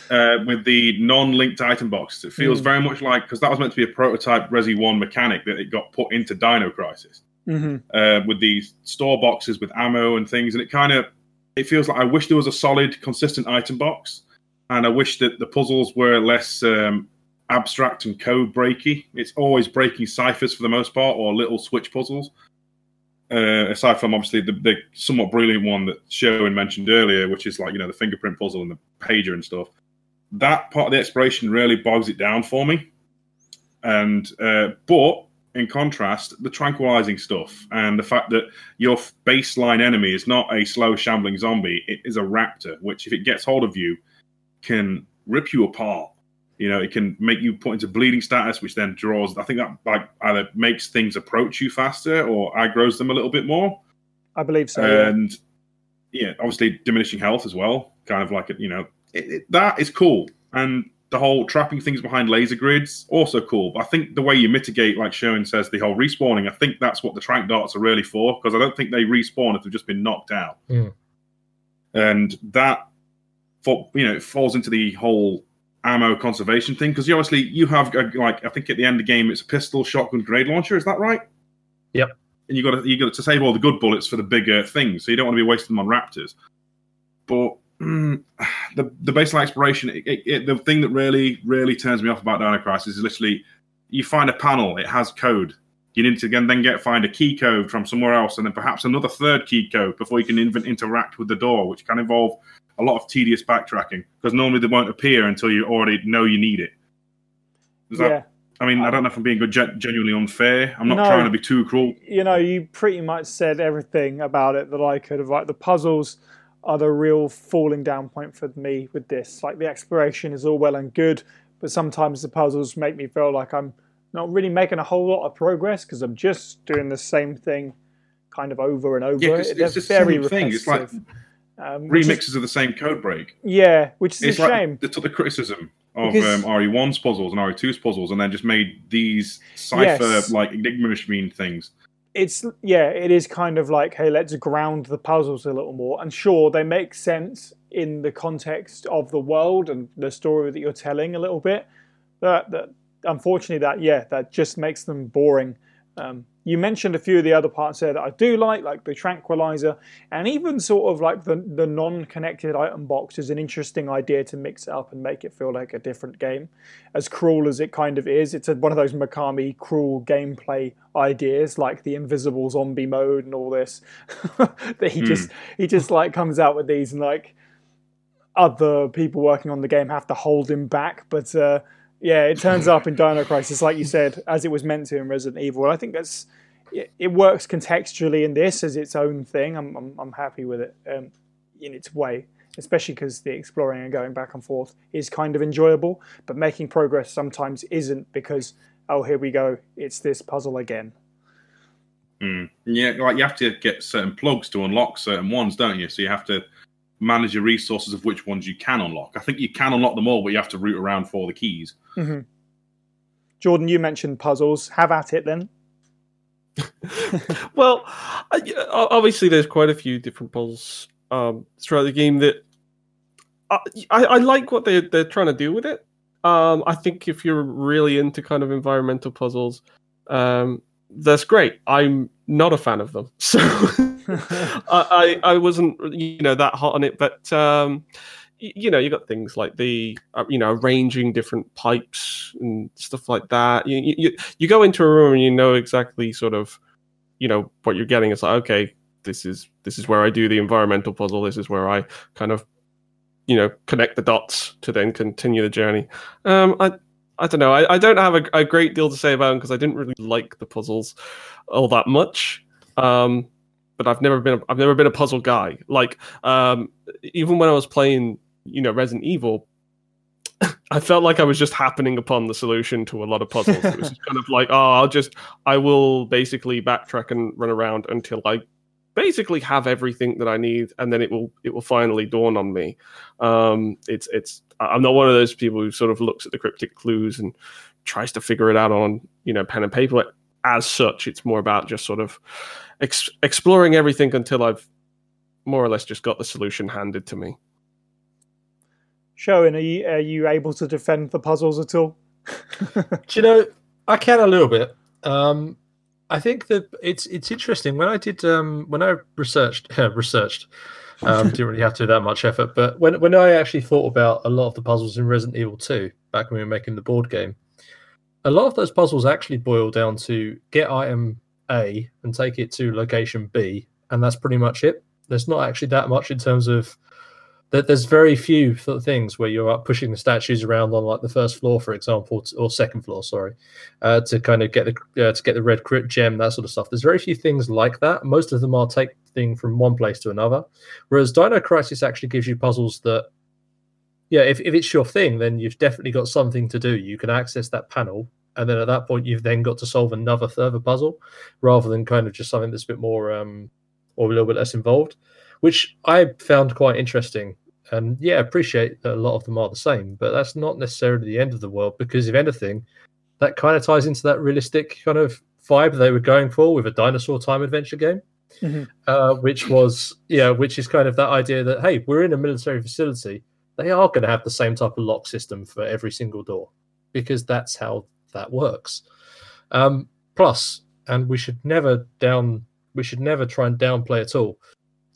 Uh, with the non-linked item boxes. It feels Mm. very much like because that was meant to be a prototype Resi One mechanic that it got put into Dino Crisis hmm uh, with these store boxes with ammo and things, and it kind of it feels like I wish there was a solid, consistent item box, and I wish that the puzzles were less um, abstract and code breaky. It's always breaking ciphers for the most part, or little switch puzzles. Uh, aside from obviously the, the somewhat brilliant one that Sherwin mentioned earlier, which is like you know the fingerprint puzzle and the pager and stuff. That part of the exploration really bogs it down for me. And uh, but in contrast, the tranquilizing stuff and the fact that your baseline enemy is not a slow shambling zombie, it is a raptor, which if it gets hold of you, can rip you apart. You know, it can make you put into bleeding status, which then draws. I think that like either makes things approach you faster or aggroes them a little bit more, I believe so. and yeah, obviously diminishing health as well. Kind of like it, you know it, it, that is cool, and the whole trapping things behind laser grids also cool. But I think the way you mitigate, like Sherwin says, the whole respawning, I think that's what the trank darts are really for because I don't think they respawn if they've just been knocked out, Mm. and that for you know it falls into the whole ammo conservation thing because you obviously you have uh, like I think at the end of the game it's a pistol, shotgun, grenade launcher. Is that right? Yep. And you got to you got to save all the good bullets for the bigger things, so you don't want to be wasting them on raptors. But mm, the the baseline exploration, it, it, it, the thing that really really turns me off about Dino Crisis is literally you find a panel, it has code. You need to again then get find a key code from somewhere else, and then perhaps another third key code before you can even interact with the door, which can involve a lot of tedious backtracking because normally they won't appear until you already know you need it. Is that, yeah. I mean, I uh, don't know if I'm being good, genuinely unfair. I'm not No. trying to be too cruel. you know, you pretty much said everything about it that I could have. Like the puzzles are the real falling down point for me with this. Like the exploration is all well and good, but sometimes the puzzles make me feel like I'm not really making a whole lot of progress because I'm just doing the same thing, kind of over and over. Yeah, it's very the same thing. It's like repetitive. Um, which is- remixes of the same code break. yeah, which is It's a like shame. they took the criticism of Because- um, RE1's puzzles and RE2's puzzles and then just made these cipher Yes. like Enigma machine things. it's yeah, it is kind of like, hey, let's ground the puzzles a little more. And sure, they make sense in the context of the world and the story that you're telling a little bit. But that, unfortunately, that yeah, that just makes them boring. Um, you mentioned a few of the other parts there that I do like, like the tranquilizer, and even sort of like the the non-connected item box is an interesting idea to mix it up and make it feel like a different game. As cruel as it kind of is, it's a, one of those Mikami cruel gameplay ideas, like the invisible zombie mode and all this. that he just he just like comes out with these and like other people working on the game have to hold him back, but. uh yeah, it turns up in Dino Crisis, like you said, as it was meant to in Resident Evil. I think that's it, it works contextually in this as its own thing. I'm I'm, I'm happy with it um, in its way, especially because the exploring and going back and forth is kind of enjoyable. But making progress sometimes isn't because oh here we go, it's this puzzle again. Mm. Yeah, like you have to get certain plugs to unlock certain ones, don't you? So you have to manage your resources of which ones you can unlock. I think you can unlock them all, but you have to root around for the keys. hmm Jordan, you mentioned puzzles. Have at it then. well, obviously, there's quite a few different puzzles um, throughout the game that I, I, I like what they they're trying to do with it. Um, I think if you're really into kind of environmental puzzles, um, that's great. I'm not a fan of them, so I, I, wasn't you know that hot on it. But um, you know, you got things like the uh, you know arranging different pipes and stuff like that. You, you you go into a room and you know exactly sort of you know what you're getting. It's like okay, this is this is where I do the environmental puzzle. This is where I kind of you know connect the dots to then continue the journey. Um, I I don't know. I, I don't have a, a, great deal to say about them because I didn't really like the puzzles all that much. Um, but I've never been a, I've never been a puzzle guy. Like um, even when I was playing, you know, Resident Evil, I felt like I was just happening upon the solution to a lot of puzzles. it was kind of like, oh, I'll just I will basically backtrack and run around until I basically have everything that I need, and then it will it will finally dawn on me. Um, it's it's I'm not one of those people who sort of looks at the cryptic clues and tries to figure it out on you know pen and paper. As such, it's more about just sort of ex- exploring everything until I've more or less just got the solution handed to me. Sherwin, are you are you able to defend the puzzles at all? Do you know? I can a little bit. Um, I think that it's it's interesting when I did um, when I researched researched um, didn't really have to do that much effort, but when when I actually thought about a lot of the puzzles in Resident Evil Two back when we were making the board game, a lot of those puzzles actually boil down to get item A and take it to location B, and that's pretty much it. There's not actually that much in terms of that there's very few things where you're pushing the statues around on like the first floor, for example, or second floor, sorry, uh, to kind of get the uh, to get the red gem, that sort of stuff. There's very few things like that. Most of them are take thing from one place to another, whereas Dino Crisis actually gives you puzzles that, yeah, if, if it's your thing, then you've definitely got something to do. You can access that panel, and then at that point, you've then got to solve another further puzzle, rather than kind of just something that's a bit more um, or a little bit less involved which I found quite interesting. And yeah, appreciate that a lot of them are the same, but that's not necessarily the end of the world because if anything, that kind of ties into that realistic kind of vibe they were going for with a dinosaur time adventure game. Mm-hmm. Uh, which was yeah, which is kind of that idea that hey, we're in a military facility. They are going to have the same type of lock system for every single door because that's how that works. Um, plus, and we should never down, we should never try and downplay at all.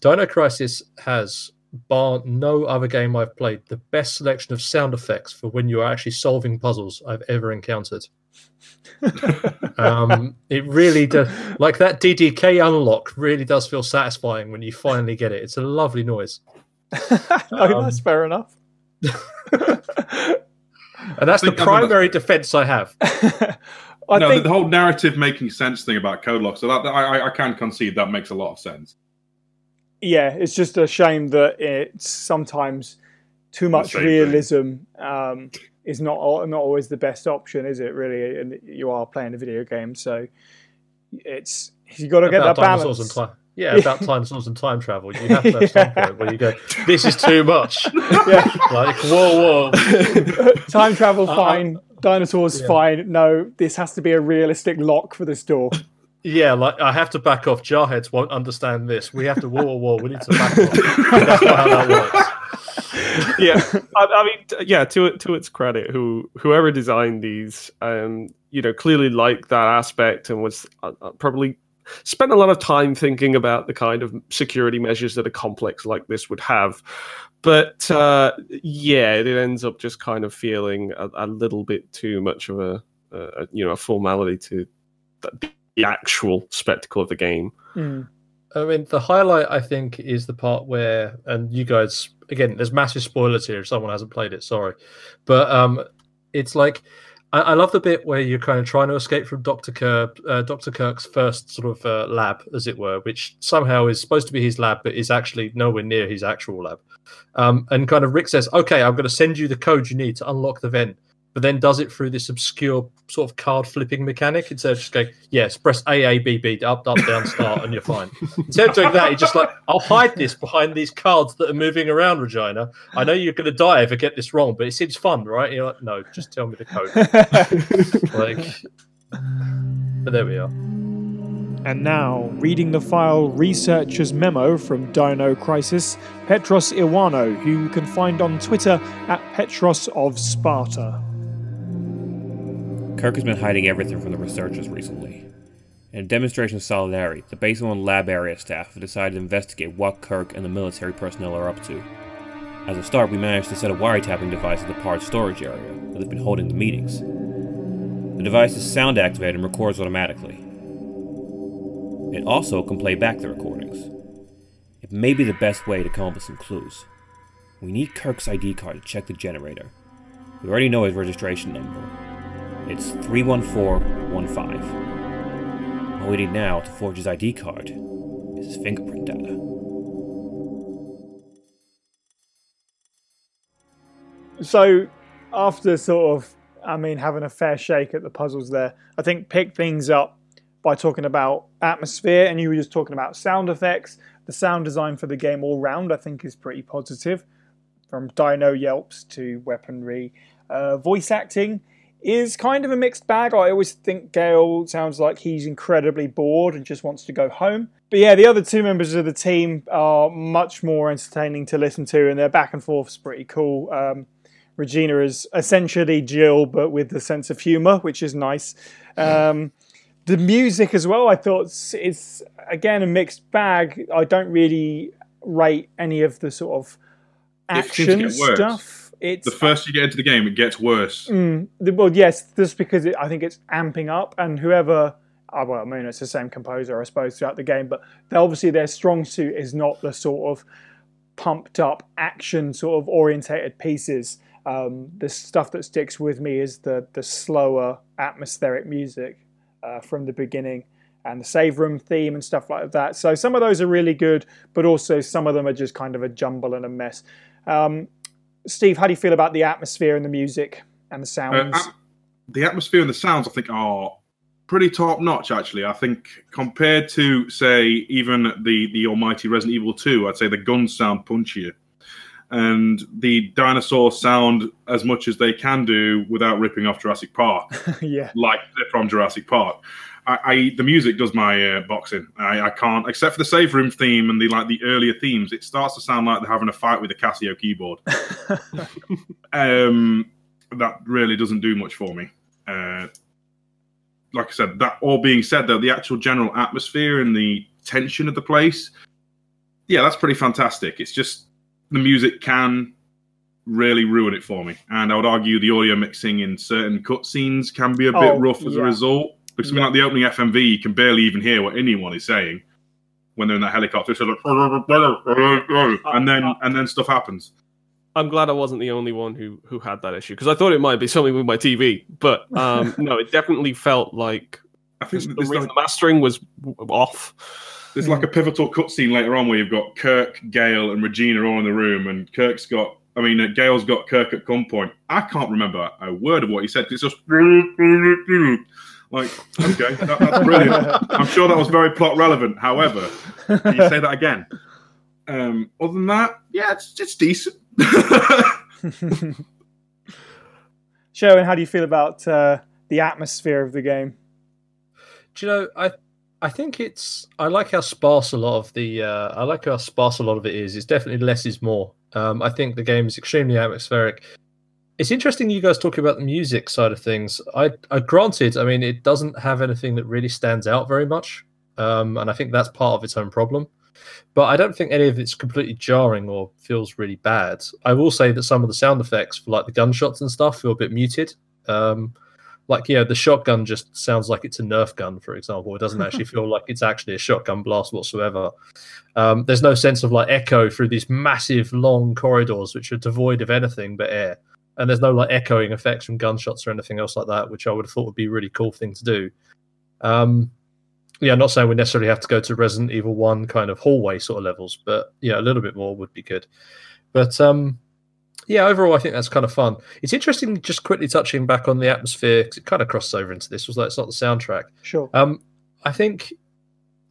Dino Crisis has, bar no other game I've played, the best selection of sound effects for when you are actually solving puzzles I've ever encountered. um, it really does, like that DDK unlock really does feel satisfying when you finally get it. It's a lovely noise. no, um, that's fair enough. and that's the primary defense I have. I no, think... the whole narrative making sense thing about code lock. So that, I, I can concede that makes a lot of sense yeah, it's just a shame that it's sometimes too much realism um, is not not always the best option, is it? Really, and you are playing a video game, so it's you got to get that balance. Yeah, about dinosaurs and time travel. You have to have some point where you go, "This is too much." yeah, like whoa, whoa. time travel, uh, fine. Uh, Dinosaurs, yeah. fine. No, this has to be a realistic lock for this door. Yeah, like I have to back off. Jarheads won't understand this. We have to war war whoa. We need to back off. That's not how that works. yeah, I, I, mean, yeah. To to its credit, who whoever designed these, um, you know, clearly liked that aspect and was uh, uh, probably spent a lot of time thinking about the kind of security measures that a complex like this would have. But uh, yeah, it ends up just kind of feeling a, a little bit too much of a, a you know a formality to the actual spectacle of the game. Mm. I mean, the highlight I think is the part where, and you guys, again, there's massive spoilers here if someone hasn't played it. Sorry, but um, it's like I, I love the bit where you're kind of trying to escape from Doctor Kirk, uh, Doctor Kirk's first sort of uh, lab, as it were, which somehow is supposed to be his lab, but is actually nowhere near his actual lab. Um, and kind of Rick says, "Okay, I'm going to send you the code you need to unlock the vent." But then does it through this obscure sort of card flipping mechanic instead of just going, yes, press A, A, B, B, up, up, down, start, and you're fine. instead of doing that, he's just like, I'll hide this behind these cards that are moving around, Regina. I know you're going to die if I get this wrong, but it seems fun, right? And you're like, no, just tell me the code. like, but there we are. And now, reading the file Researcher's Memo from Dino Crisis, Petros Iwano, who you can find on Twitter at Petros of Sparta. Kirk has been hiding everything from the researchers recently. In a demonstration of solidarity, the Base 1 lab area staff have decided to investigate what Kirk and the military personnel are up to. As a start, we managed to set a wiretapping device at the PART storage area, where they've been holding the meetings. The device is sound activated and records automatically. It also can play back the recordings. It may be the best way to come up with some clues. We need Kirk's ID card to check the generator. We already know his registration number. It's 31415. All we need now to forge his ID card is his fingerprint data. So, after sort of, I mean, having a fair shake at the puzzles there, I think pick things up by talking about atmosphere, and you were just talking about sound effects. The sound design for the game all round, I think, is pretty positive, from dino yelps to weaponry. Uh, voice acting is kind of a mixed bag. I always think Gail sounds like he's incredibly bored and just wants to go home. But yeah, the other two members of the team are much more entertaining to listen to, and their back and forth is pretty cool. Um, Regina is essentially Jill, but with the sense of humour, which is nice. Um, the music as well, I thought it's, it's again a mixed bag. I don't really rate any of the sort of It seems to action stuff. It's The first you get into the game, it gets worse. Mm, well, yes, just because it, I think it's amping up, and whoever, oh, well, I mean, it's the same composer, I suppose, throughout the game, but they- obviously their strong suit is not the sort of pumped up action sort of orientated pieces. Um, the stuff that sticks with me is the the slower atmospheric music uh, from the beginning and the save room theme and stuff like that. So some of those are really good, but also some of them are just kind of a jumble and a mess. Um, Steve, how do you feel about the atmosphere and the music and the Uh, sounds? at- the atmosphere and the sounds, I think, are pretty top notch. Actually, I think compared to say even the the almighty Resident Evil Two, I'd say the guns sound punchier, and the dinosaurs sound as much as they can do without ripping off Jurassic Park, yeah, like they're from Jurassic Park. I, I the music does my uh, boxing. I, I can't, except for the save room theme and the like the earlier themes. It starts to sound like they're having a fight with a Casio keyboard. um, that really doesn't do much for me. Uh, like I said, that all being said, though, the actual general atmosphere and the tension of the place, yeah, that's pretty fantastic. It's just the music can really ruin it for me, and I would argue the audio mixing in certain cutscenes can be a bit Oh, rough as yeah. a result. Because something like the opening FMV, you can barely even hear what anyone is saying when they're in that helicopter. It's like, and then and then stuff happens. I'm glad I wasn't the only one who who had that issue because I thought it might be something with my TV, but um, no, it definitely felt like I think the, like, the mastering was off. there's like a pivotal cutscene later on where you've got Kirk, Gail, and Regina all in the room, and Kirk's got. I mean, uh, Gail's got Kirk at gunpoint. I can't remember a word of what he said. It's just like, okay, that, that's brilliant. I'm sure that was very plot relevant. However, can you say that again? Um, other than that, yeah, it's it's decent. Sherwin, how do you feel about uh, the atmosphere of the game? Do you know? I I think it's. I like how sparse a lot of the. Uh, I like how sparse a lot of it is. It's definitely less is more. Um, I think the game is extremely atmospheric. It's interesting you guys talking about the music side of things. I, I granted, I mean, it doesn't have anything that really stands out very much, um, and I think that's part of its own problem. But I don't think any of it's completely jarring or feels really bad. I will say that some of the sound effects for like the gunshots and stuff feel a bit muted. Um, like yeah, the shotgun just sounds like it's a Nerf gun, for example. It doesn't actually feel like it's actually a shotgun blast whatsoever. Um, there's no sense of like echo through these massive long corridors which are devoid of anything but air, and there's no like echoing effects from gunshots or anything else like that, which I would have thought would be a really cool thing to do. Um, yeah, I'm not saying we necessarily have to go to Resident Evil One kind of hallway sort of levels, but yeah, a little bit more would be good. But um, yeah, overall, I think that's kind of fun. It's interesting, just quickly touching back on the atmosphere because it kind of crosses over into this. Was like it's not the soundtrack. Sure. Um, I think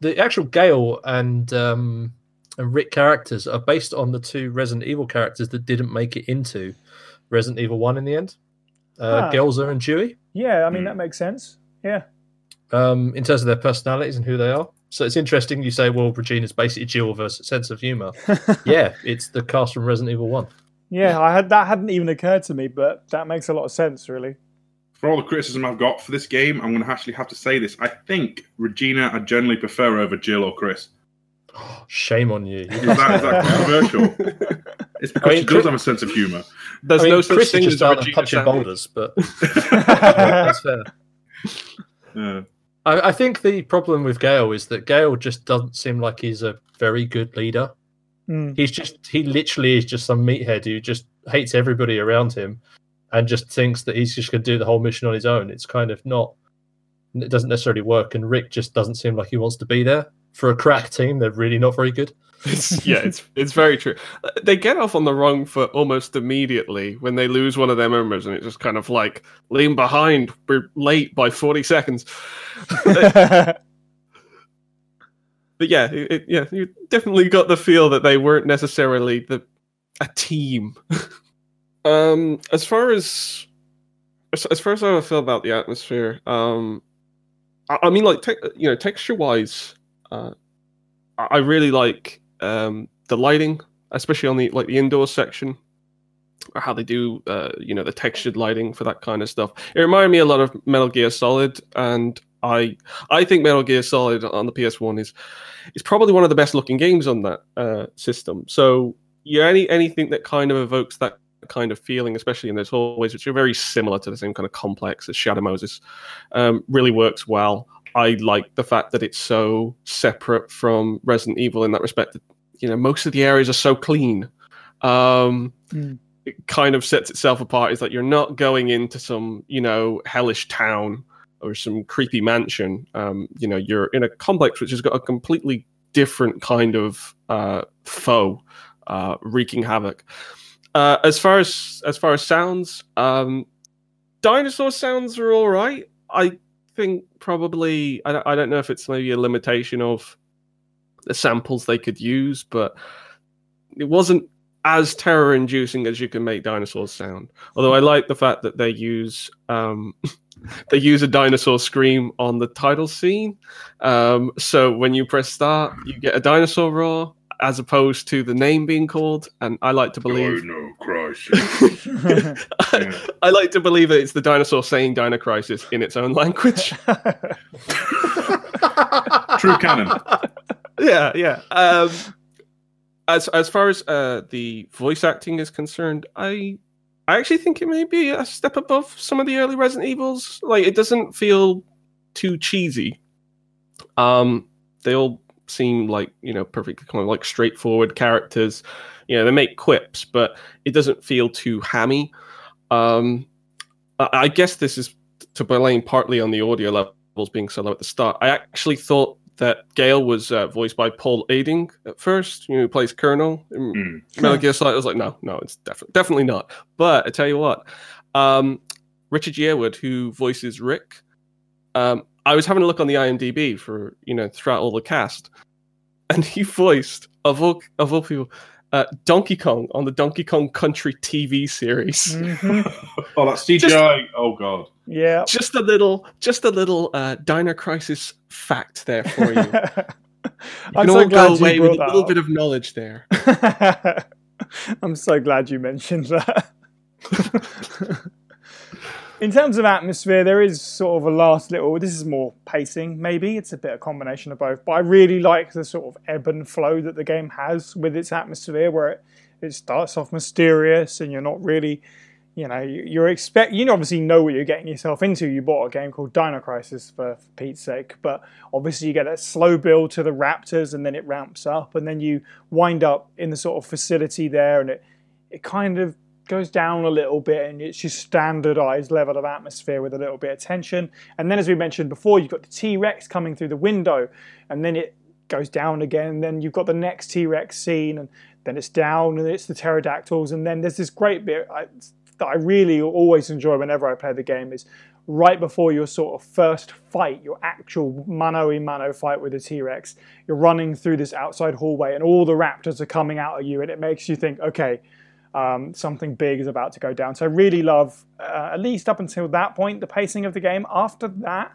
the actual Gail and um, and Rick characters are based on the two Resident Evil characters that didn't make it into Resident Evil One in the end. Uh, Ah. Gelzer and Dewey, Yeah, I mean Hmm. that makes sense. Yeah. um, in terms of their personalities and who they are. So it's interesting you say, well, Regina's basically Jill with a sense of humor. yeah, it's the cast from Resident Evil One. yeah, I had that hadn't even occurred to me, but that makes a lot of sense, really. for all the criticism I've got for this game, I'm going to actually have to say this. I think Regina I generally prefer over Jill or Chris. Shame on you. Is that, is that controversial? It's because I mean, she does Chris- have a sense of humour. There's I mean, no such Chris thing is as just a out and Regina punching boulders, but that's fair. Yeah. I, I think the problem with Gail is that Gail just doesn't seem like he's a very good leader. Mm. He's just he literally is just some meathead who just hates everybody around him and just thinks that he's just going to do the whole mission on his own. It's kind of not. It doesn't necessarily work, and Rick just doesn't seem like he wants to be there. For a crack team, they're really not very good. It's, yeah, it's it's very true. They get off on the wrong foot almost immediately when they lose one of their members, and it's just kind of like lean behind. We're late by forty seconds. But yeah, it, it- yeah, you definitely got the feel that they weren't necessarily the a team. um, as far as as, as far as I feel about the atmosphere, um, I, I mean, like te- you know, texture wise, uh, I really like um the lighting, especially on the like the indoor section. Or how they do, uh, you know, the textured lighting for that kind of stuff. It reminded me a lot of Metal Gear Solid, and I I think Metal Gear Solid on the PS1 is is probably one of the best looking games on that uh, system. So yeah, any anything that kind of evokes that kind of feeling, especially in those hallways, which are very similar to the same kind of complex as Shadow Moses, um, really works well. I like the fact that it's so separate from Resident Evil in that respect. That, you know, most of the areas are so clean. Um, Mm. It kind of sets itself apart. Is that you're not going into some, you know, hellish town or some creepy mansion. Um, you know, you're in a complex which has got a completely different kind of uh, foe uh, wreaking havoc. Uh, as far as as far as sounds, um, dinosaur sounds are all right. I think probably I don't, I don't know if it's maybe a limitation of the samples they could use, but it wasn't as terror inducing as you can make dinosaurs sound. Although I like the fact that they use um, they use a dinosaur scream on the title scene. Um, so when you press start, you get a dinosaur roar as opposed to the name being called. And I like to believe no crisis. I, I like to believe that it's the dinosaur saying Dino Crisis in its own language. True canon. yeah, yeah. Um, as as far as uh, the voice acting is concerned, I I actually think it may be a step above some of the early Resident Evils. Like it doesn't feel too cheesy. Um, they all seem like you know perfectly kind of like straightforward characters. You know, they make quips, but it doesn't feel too hammy. Um, I, guess this is to blame partly on the audio levels being so low at the start. I actually thought that Gail was uh, voiced by Paul Eiding at first, you know, who plays Colonel Mm. Metal Gear Solid. I was like, no, no, it's definitely definitely not. But I tell you what, um, Richard Yearwood, who voices Rick, um, I was having a look on the IMDb for you know throughout all the cast, and he voiced of all of all people. Uh, Donkey Kong on the Donkey Kong Country TV series. Mhm. Oh, that's CGI. oh god. Yeah. Just a little, just a little uh, Dino Crisis fact there for you. You I'm can so all go away with a little that bit of knowledge there. I'm so glad you mentioned that. In terms of atmosphere, there is sort of a last little. This is more pacing, maybe. It's a bit of combination of both. But I really like the sort of ebb and flow that the game has with its atmosphere, where it, it starts off mysterious and you're not really, you know, you- you're expect. You obviously know what you're getting yourself into. You bought a game called Dino Crisis for, for Pete's sake, but obviously you get that slow build to the Raptors and then it ramps up, and then you wind up in the sort of facility there, and it it kind of goes down a little bit and it's just standardized level of atmosphere with a little bit of tension. And then, as we mentioned before, you've got the T Rex coming through the window, and then it goes down again. And then you've got the next T Rex scene, and then it's down, and it's the pterodactyls. And then there's this great bit I, that I really always enjoy whenever I play the game is right before your sort of first fight, your actual mano a mano fight with the T Rex. You're running through this outside hallway, and all the raptors are coming out at you, and it makes you think, okay um, something big is about to go down. So I really love, uh, at least up until that point, the pacing of the game. After that,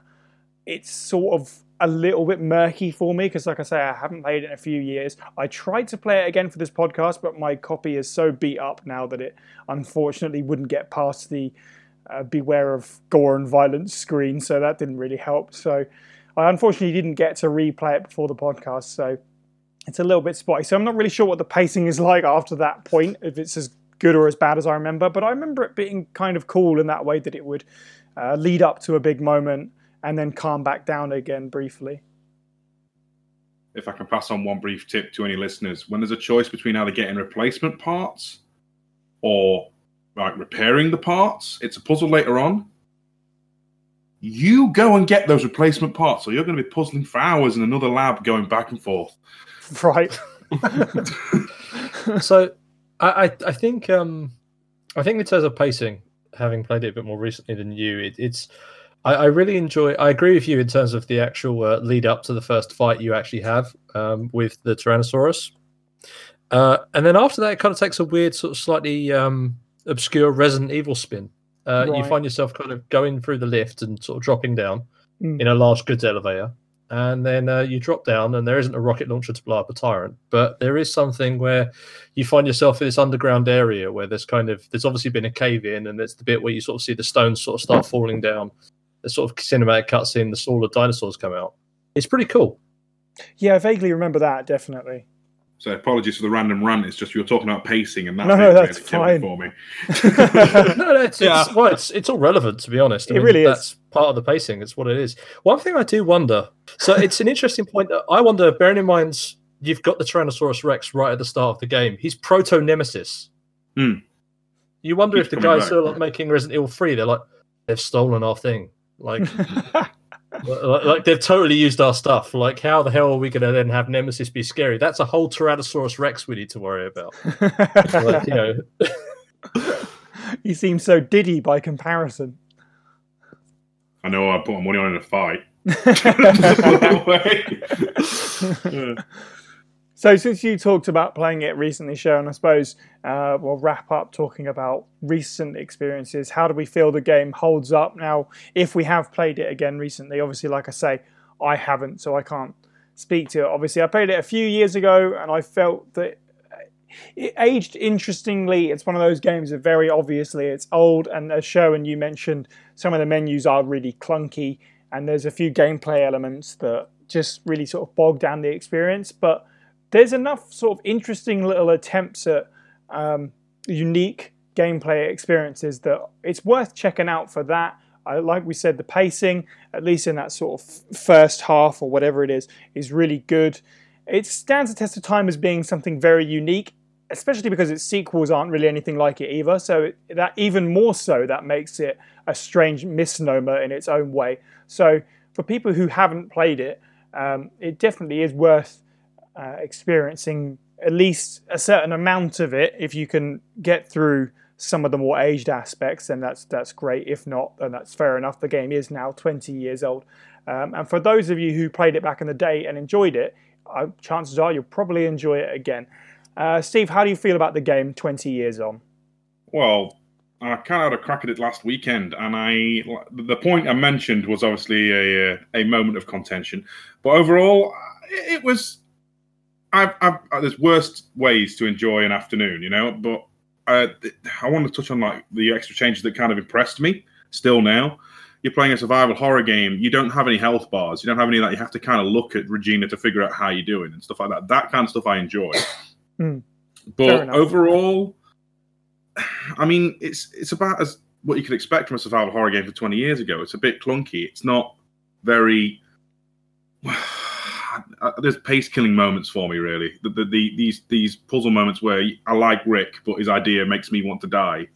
it's sort of a little bit murky for me because, like I say, I haven't played it in a few years. I tried to play it again for this podcast, but my copy is so beat up now that it unfortunately wouldn't get past the uh, beware of gore and violence screen, so that didn't really help. So I unfortunately didn't get to replay it before the podcast, so it's a little bit spotty. So I'm not really sure what the pacing is like after that point, if it's as good or as bad as I remember. But I remember it being kind of cool in that way that it would uh, lead up to a big moment and then calm back down again briefly. If I can pass on one brief tip to any listeners, when there's a choice between either getting replacement parts or like repairing the parts, it's a puzzle later on. You go and get those replacement parts, or you're going to be puzzling for hours in another lab going back and forth. Right. so I, I, think um I think in terms of pacing, having played it a bit more recently than you, it, it's I, I, really enjoy. I agree with you in terms of the actual uh, lead up to the first fight you actually have um, with the Tyrannosaurus, uh, and then after that, it kind of takes a weird sort of slightly um, obscure Resident Evil spin. Uh, right. You find yourself kind of going through the lift and sort of dropping down mm. in a large goods elevator, and then uh, you drop down, and there isn't a rocket launcher to blow up a tyrant, but there is something where you find yourself in this underground area where there's kind of there's obviously been a cave in, and it's the bit where you sort of see the stones sort of start falling down. The sort of cinematic cutscene, the all dinosaurs come out. It's pretty cool. Yeah, I vaguely remember that. Definitely. So apologies for the random rant. It's just you were talking about pacing, and that no, no, that's fine for me. no, no, it's, yeah. it's, well, it's, it's all relevant to be honest. I it mean, really that's is. part of the pacing. It's what it is. One thing I do wonder. So it's an interesting point. That I wonder, bearing in mind you've got the Tyrannosaurus Rex right at the start of the game. He's proto nemesis. Hmm. You wonder He's if the guys back. who are like, making Resident Evil Three, they're like, they've stolen our thing. Like, like, like, they've totally used our stuff. Like, how the hell are we going to then have Nemesis be scary? That's a whole Tyrannosaurus Rex we need to worry about. like, you know. he seems so diddy by comparison. I know I put my money on in a fight. So, since you talked about playing it recently, Sherwin, I suppose uh, we'll wrap up talking about recent experiences. How do we feel the game holds up now? If we have played it again recently, obviously, like I say, I haven't, so I can't speak to it. Obviously, I played it a few years ago, and I felt that it aged interestingly. It's one of those games that very obviously it's old, and as Sherwin you mentioned, some of the menus are really clunky, and there's a few gameplay elements that just really sort of bog down the experience, but there's enough sort of interesting little attempts at um, unique gameplay experiences that it's worth checking out for that. I, like we said, the pacing, at least in that sort of first half or whatever it is, is really good. It stands the test of time as being something very unique, especially because its sequels aren't really anything like it either. So that even more so, that makes it a strange misnomer in its own way. So for people who haven't played it, um, it definitely is worth uh, experiencing at least a certain amount of it. If you can get through some of the more aged aspects, then that's that's great. If not, then that's fair enough. The game is now 20 years old, um, and for those of you who played it back in the day and enjoyed it, uh, chances are you'll probably enjoy it again. Uh, Steve, how do you feel about the game 20 years on? Well, I kind of had a crack at it last weekend, and I the point I mentioned was obviously a a moment of contention, but overall, it was I've, I've, uh, there's worst ways to enjoy an afternoon, you know. But uh, I want to touch on like the extra changes that kind of impressed me. Still now, you're playing a survival horror game. You don't have any health bars. You don't have any that. You have to kind of look at Regina to figure out how you're doing and stuff like that. That kind of stuff I enjoy. mm. But overall, I mean, it's it's about as what you could expect from a survival horror game for 20 years ago. It's a bit clunky. It's not very uh, there's pace killing moments for me really. The, the, the, these these puzzle moments where I like Rick, but his idea makes me want to die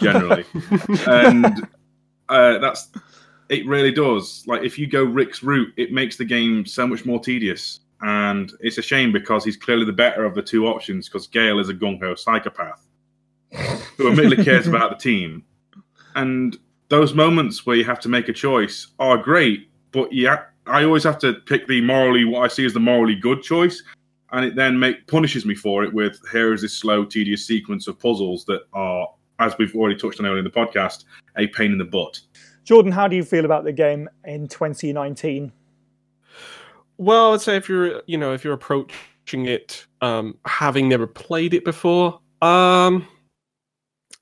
generally, and uh, that's it. Really does. Like if you go Rick's route, it makes the game so much more tedious, and it's a shame because he's clearly the better of the two options. Because Gail is a gung ho psychopath who admittedly cares about the team, and those moments where you have to make a choice are great, but yeah I always have to pick the morally what I see as the morally good choice, and it then make punishes me for it with here is this slow, tedious sequence of puzzles that are, as we've already touched on earlier in the podcast, a pain in the butt. Jordan, how do you feel about the game in 2019? Well, I'd say if you're, you know, if you're approaching it um, having never played it before, um,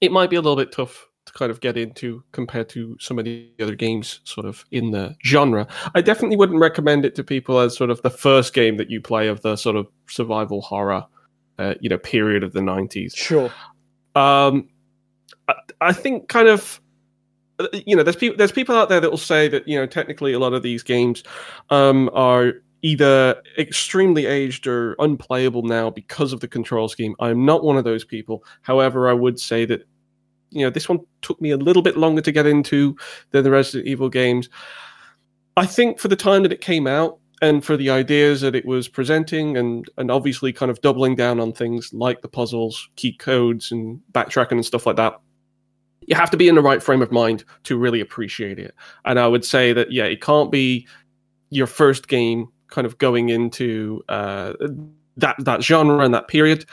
it might be a little bit tough to kind of get into compared to some of the other games sort of in the genre. I definitely wouldn't recommend it to people as sort of the first game that you play of the sort of survival horror, uh, you know, period of the 90s. Sure. Um, I, I think kind of uh, you know there's people there's people out there that will say that you know technically a lot of these games um, are either extremely aged or unplayable now because of the control scheme. I'm not one of those people. However, I would say that you know this one took me a little bit longer to get into than the Resident Evil games. I think for the time that it came out and for the ideas that it was presenting and and obviously kind of doubling down on things like the puzzles, key codes and backtracking and stuff like that. You have to be in the right frame of mind to really appreciate it. And I would say that yeah, it can't be your first game kind of going into uh, that that genre and that period.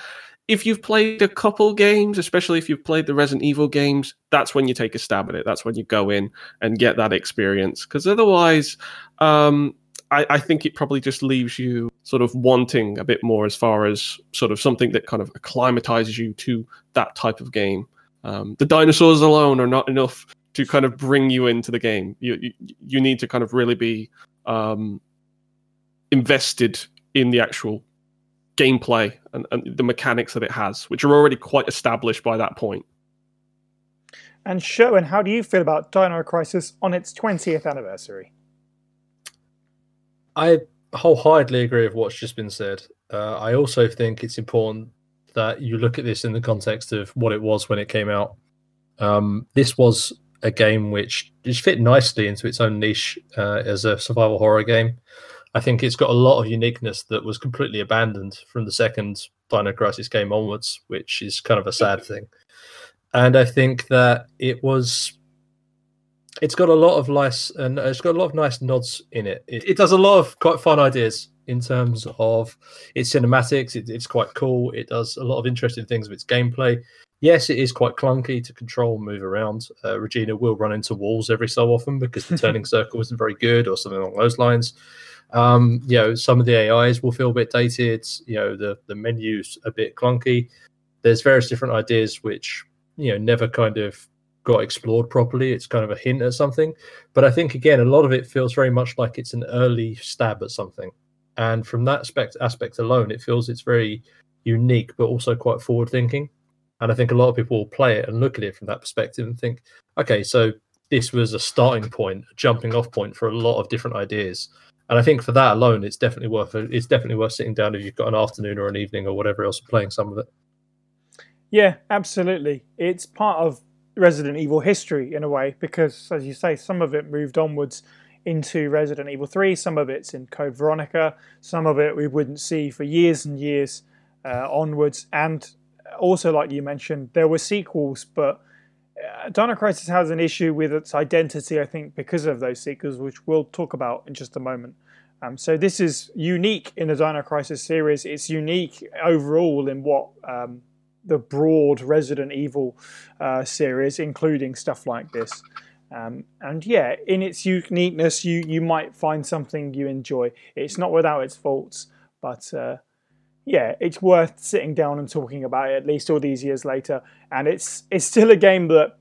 If you've played a couple games, especially if you've played the Resident Evil games, that's when you take a stab at it. That's when you go in and get that experience. Because otherwise, um, I, I, think it probably just leaves you sort of wanting a bit more as far as sort of something that kind of acclimatizes you to that type of game. Um, the dinosaurs alone are not enough to kind of bring you into the game. You you, you need to kind of really be um, invested in the actual gameplay and, and, the mechanics that it has, which are already quite established by that point. And Sherwin, how do you feel about Dino Crisis on its 20th anniversary? I wholeheartedly agree with what's just been said. Uh, I also think it's important that you look at this in the context of what it was when it came out. Um, this was a game which just fit nicely into its own niche uh, as a survival horror game. I think it's got a lot of uniqueness that was completely abandoned from the second Dino Crisis game onwards, which is kind of a sad thing. And I think that it was it's got a lot of nice and it's got a lot of nice nods in it. It, it does a lot of quite fun ideas in terms of its cinematics. It, it's quite cool. It does a lot of interesting things with its gameplay. Yes, it is quite clunky to control and move around. Uh, Regina will run into walls every so often because the turning circle isn't very good or something along those lines. Um, you know, some of the AIs will feel a bit dated. You know, the the menus a bit clunky. There's various different ideas which you know never kind of got explored properly. It's kind of a hint at something, but I think again a lot of it feels very much like it's an early stab at something, and from that aspect aspect alone, it feels it's very unique, but also quite forward thinking. And I think a lot of people will play it and look at it from that perspective and think, okay, so this was a starting point, a jumping off point for a lot of different ideas. And I think for that alone, it's definitely worth it. It's definitely worth sitting down if you've got an afternoon or an evening or whatever else, playing some of it. Yeah, absolutely. It's part of Resident Evil history in a way because, as you say, some of it moved onwards into Resident Evil 3, some of it's in Code Veronica, some of it we wouldn't see for years and years uh, onwards. And also, like you mentioned, there were sequels, but Dino Crisis has an issue with its identity, I think, because of those sequels, which we'll talk about in just a moment. Um, so this is unique in the Dino Crisis series. It's unique overall in what um, the broad Resident Evil uh, series, including stuff like this. Um, and yeah, in its uniqueness, you you might find something you enjoy. It's not without its faults, but uh, yeah, it's worth sitting down and talking about it at least all these years later. And it's it's still a game that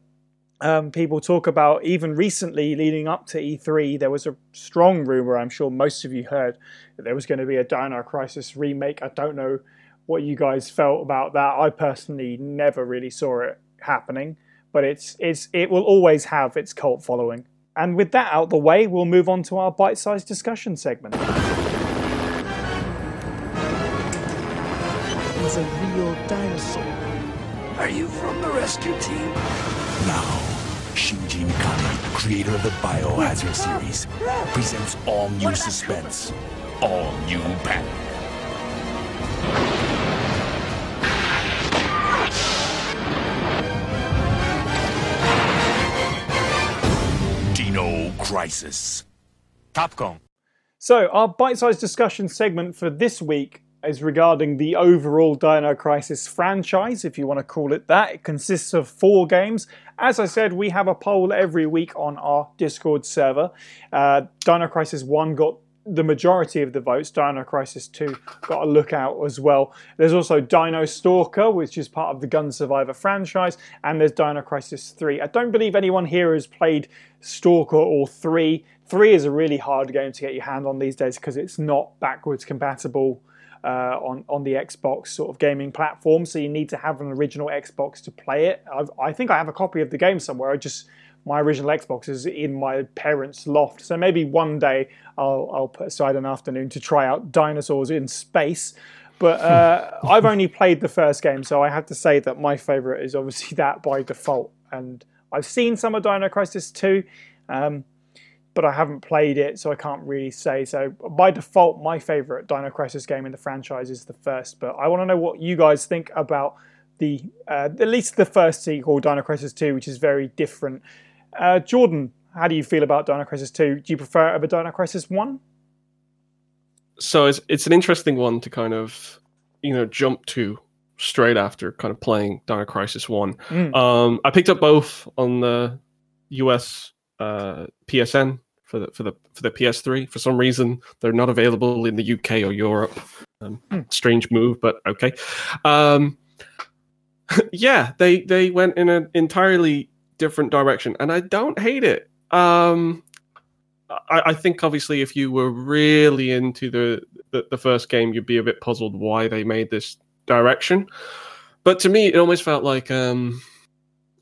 um, people talk about. Even recently, leading up to E3, there was a strong rumor. I'm sure most of you heard that there was going to be a Dino Crisis remake. I don't know what you guys felt about that. I personally never really saw it happening, but it's it's it will always have its cult following. And with that out the way, we'll move on to our bite-sized discussion segment. Was a real dinosaur. Are you from the rescue team? Now, Shinji Mikami, creator of the Biohazard series, presents all new suspense, all new panic. Dino Crisis. Capcom. So, our bite sized discussion segment for this week is regarding the overall Dino Crisis franchise, if you want to call it that. It consists of four games. As I said, we have a poll every week on our Discord server. Uh, Dino Crisis 1 got the majority of the votes, Dino Crisis 2 got a look out as well. There's also Dino Stalker, which is part of the Gun Survivor franchise, and there's Dino Crisis 3. I don't believe anyone here has played Stalker or 3. 3 is a really hard game to get your hand on these days because it's not backwards compatible. Uh, on on the Xbox sort of gaming platform, so you need to have an original Xbox to play it. I've, I think I have a copy of the game somewhere. I just my original Xbox is in my parents' loft. So maybe one day I'll, I'll put aside an afternoon to try out dinosaurs in space. But uh, I've only played the first game, so I have to say that my favourite is obviously that by default. And I've seen some of Dino Crisis 2, um, but I haven't played it, so I can't really say. So by default, my favourite Dino Crisis game in the franchise is the first. But I want to know what you guys think about the uh, at least the first sequel, Dino Crisis 2, which is very different. Uh, Jordan, how do you feel about Dino Crisis 2? Do you prefer it over Dino Crisis 1? So it's it's an interesting one to kind of you know jump to straight after kind of playing Dino Crisis One. Mm. Um, I picked up both on the US uh, PSN for the for the for the PS3. For some reason, they're not available in the UK or Europe. Um, Strange move, but okay. Um, yeah, they they went in an entirely different direction, and I don't hate it. Um, I, I think obviously if you were really into the, the the first game, you'd be a bit puzzled why they made this direction. But to me, it almost felt like um,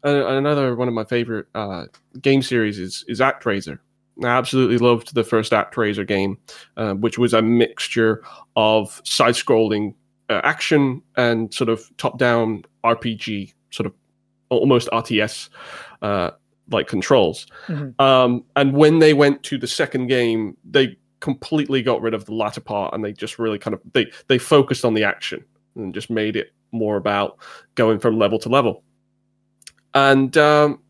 another one of my favorite uh, game series is is ActRaiser. I absolutely loved the first ActRaiser game, uh, which was a mixture of side-scrolling uh, action and sort of top-down RPG, sort of almost RTS uh, like controls. Mhm. Um, and when they went to the second game, they completely got rid of the latter part, and they just really kind of they they focused on the action and just made it more about going from level to level. And um,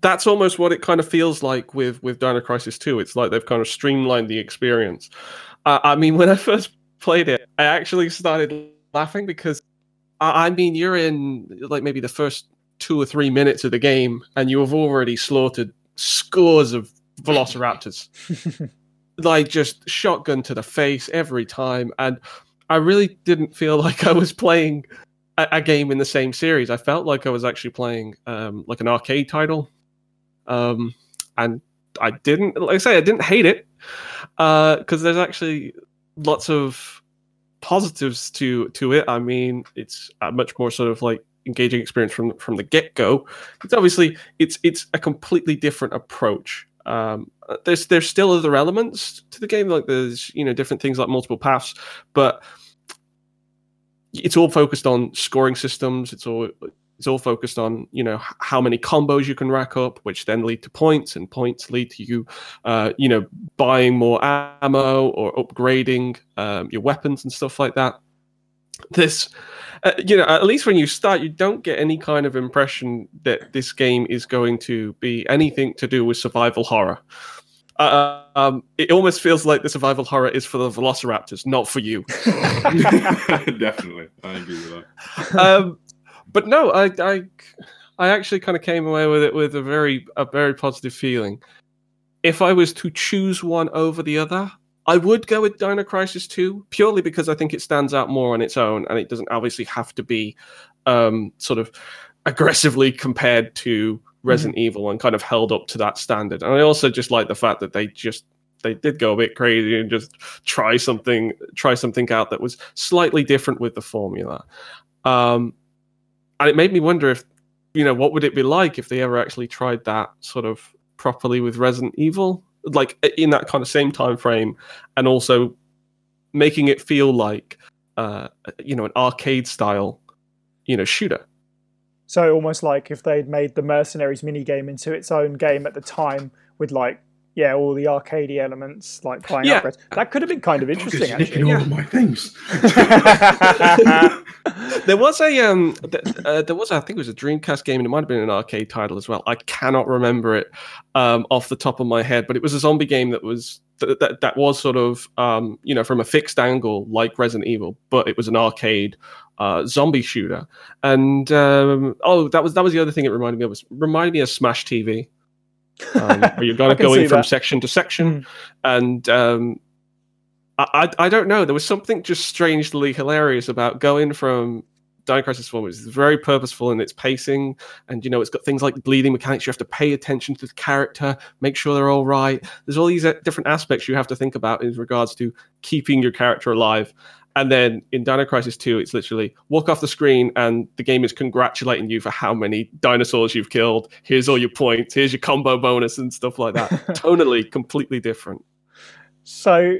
that's almost what it kind of feels like with with Dino Crisis 2. It's like they've kind of streamlined the experience. Uh, I mean, when I first played it, I actually started laughing because I, I mean, you're in like maybe the first two or three minutes of the game, and you have already slaughtered scores of velociraptors, like just shotgun to the face every time. And I really didn't feel like I was playing a, a game in the same series. I felt like I was actually playing um, like an arcade title, um, and I didn't. Like I say, I didn't hate it Uh because there's actually lots of positives to to it. I mean, it's a much more sort of like engaging experience from from the get go. It's obviously it's it's a completely different approach. Um, there's there's still other elements to the game, like there's you know different things like multiple paths, but it's all focused on scoring systems. It's all it's all focused on you know how many combos you can rack up, which then lead to points, and points lead to you, uh, you know, buying more ammo or upgrading um, your weapons and stuff like that. This, uh, you know, at least when you start, you don't get any kind of impression that this game is going to be anything to do with survival horror. Uh, um, it almost feels like the survival horror is for the velociraptors, not for you. Definitely, I agree with that. um, but no, I, I, I actually kind of came away with it with a very, a very positive feeling. If I was to choose one over the other, I would go with Dino Crisis 2 purely because I think it stands out more on its own, and it doesn't obviously have to be um, sort of aggressively compared to Resident Evil and kind of held up to that standard. And I also just like the fact that they just they did go a bit crazy and just try something try something out that was slightly different with the formula. Um, and it made me wonder if you know what would it be like if they ever actually tried that sort of properly with Resident Evil, like in that kind of same time frame, and also making it feel like uh, you know an arcade style you know shooter. So almost like if they'd made the Mercenaries minigame into its own game at the time with like yeah, all the arcadey elements like buying Yeah. upgrades. That could have been kind of interesting You're nicking actually. all of my things. there was a um, th- uh, there was I think it was a Dreamcast game, and it might have been an arcade title as well. I cannot remember it um, off the top of my head, but it was a zombie game that was that that, that was sort of um, you know from a fixed angle like Resident Evil, but it was an arcade uh, zombie shooter. And um, oh, that was that was the other thing it reminded me of. Was reminded me of Smash TV. Um, you're kind I of can going from that. section to section, and um, I, I don't know. There was something just strangely hilarious about going from Dino Crisis One, which is very purposeful in its pacing, and you know it's got things like bleeding mechanics. You have to pay attention to the character, make sure they're all right. There's all these uh, different aspects you have to think about in regards to keeping your character alive. And then in Dino Crisis 2, it's literally walk off the screen and the game is congratulating you for how many dinosaurs you've killed. Here's all your points. Here's your combo bonus and stuff like that. Tonally, completely different. So,